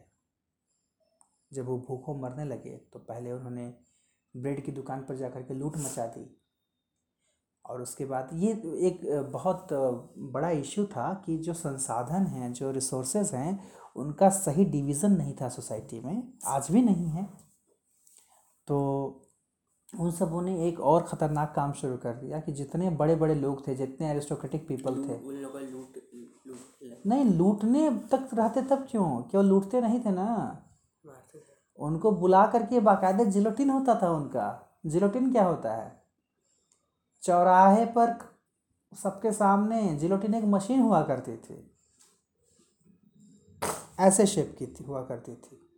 जब वो भूखों मरने लगे तो पहले उन्होंने ब्रेड की दुकान पर जाकर के लूट मचा दी। और उसके बाद ये एक बहुत बड़ा इशू था कि जो संसाधन हैं, जो रिसोर्सेज हैं उनका सही डिवीज़न नहीं था सोसाइटी में आज भी नहीं है। तो उन सबों ने एक और ख़तरनाक काम शुरू कर दिया कि जितने बड़े बड़े लोग थे जितने एरिस्टोक्रेटिक पीपल थे। उन लोगों लूट लूट नहीं लूटने तक रहते तब क्यों? क्यों लूटते नहीं थे ना? उनको बुला करके बाकायदे जिलोटिन होता था उनका। जिलोटिन क्या होता है? चौराहे पर सबके सामने जिलोटिन एक मशीन हुआ करती थी। ऐसे शेप की थी हुआ करती थी।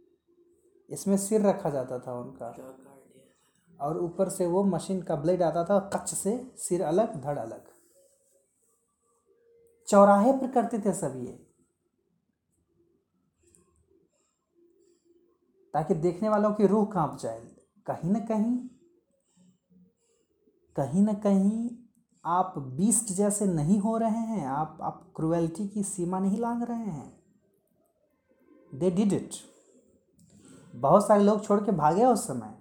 इसमें सिर रखा जाता था उनका। और ऊपर से वो मशीन का ब्लेड आता था कच्च से सिर अलग धड़ अलग। चौराहे पर करते थे सब ये। ताकि देखने वालों की रूह काँप जाए। कहीं ना कहीं कहीं ना कहीं आप बीस्ट जैसे नहीं हो रहे हैं। आप आप क्रुएल्टी की सीमा नहीं लांग रहे हैं। दे डिड इट बहुत सारे लोग छोड़ के भागे उस समय।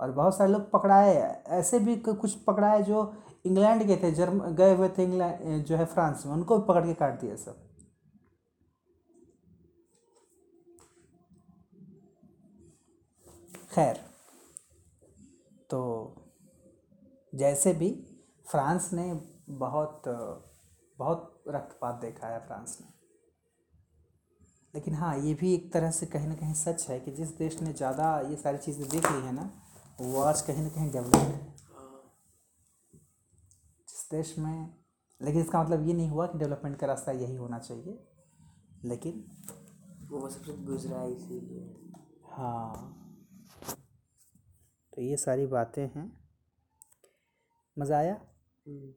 और बहुत सारे लोग पकड़ाए। ऐसे भी कुछ पकड़ाए जो इंग्लैंड के थे, जर्म, गए हुए थे इंग्लैंड जो है फ्रांस में। उनको भी पकड़ के काट दिया सब। खैर तो जैसे भी फ्रांस ने बहुत बहुत रक्तपात देखा है, फ्रांस ने। लेकिन हाँ ये भी एक तरह से कहीं ना कहीं सच है कि जिस देश ने ज़्यादा ये सारी चीज़ें देख ली है ना वो आज कहीं ना कहीं डेवलप है। जिस देश में लेकिन इसका मतलब ये नहीं हुआ कि डेवलपमेंट का रास्ता यही होना चाहिए लेकिन वो बस सबसे गुजरा है इसीलिए। हाँ तो ये सारी बातें हैं। मज़ा आया? हम्म,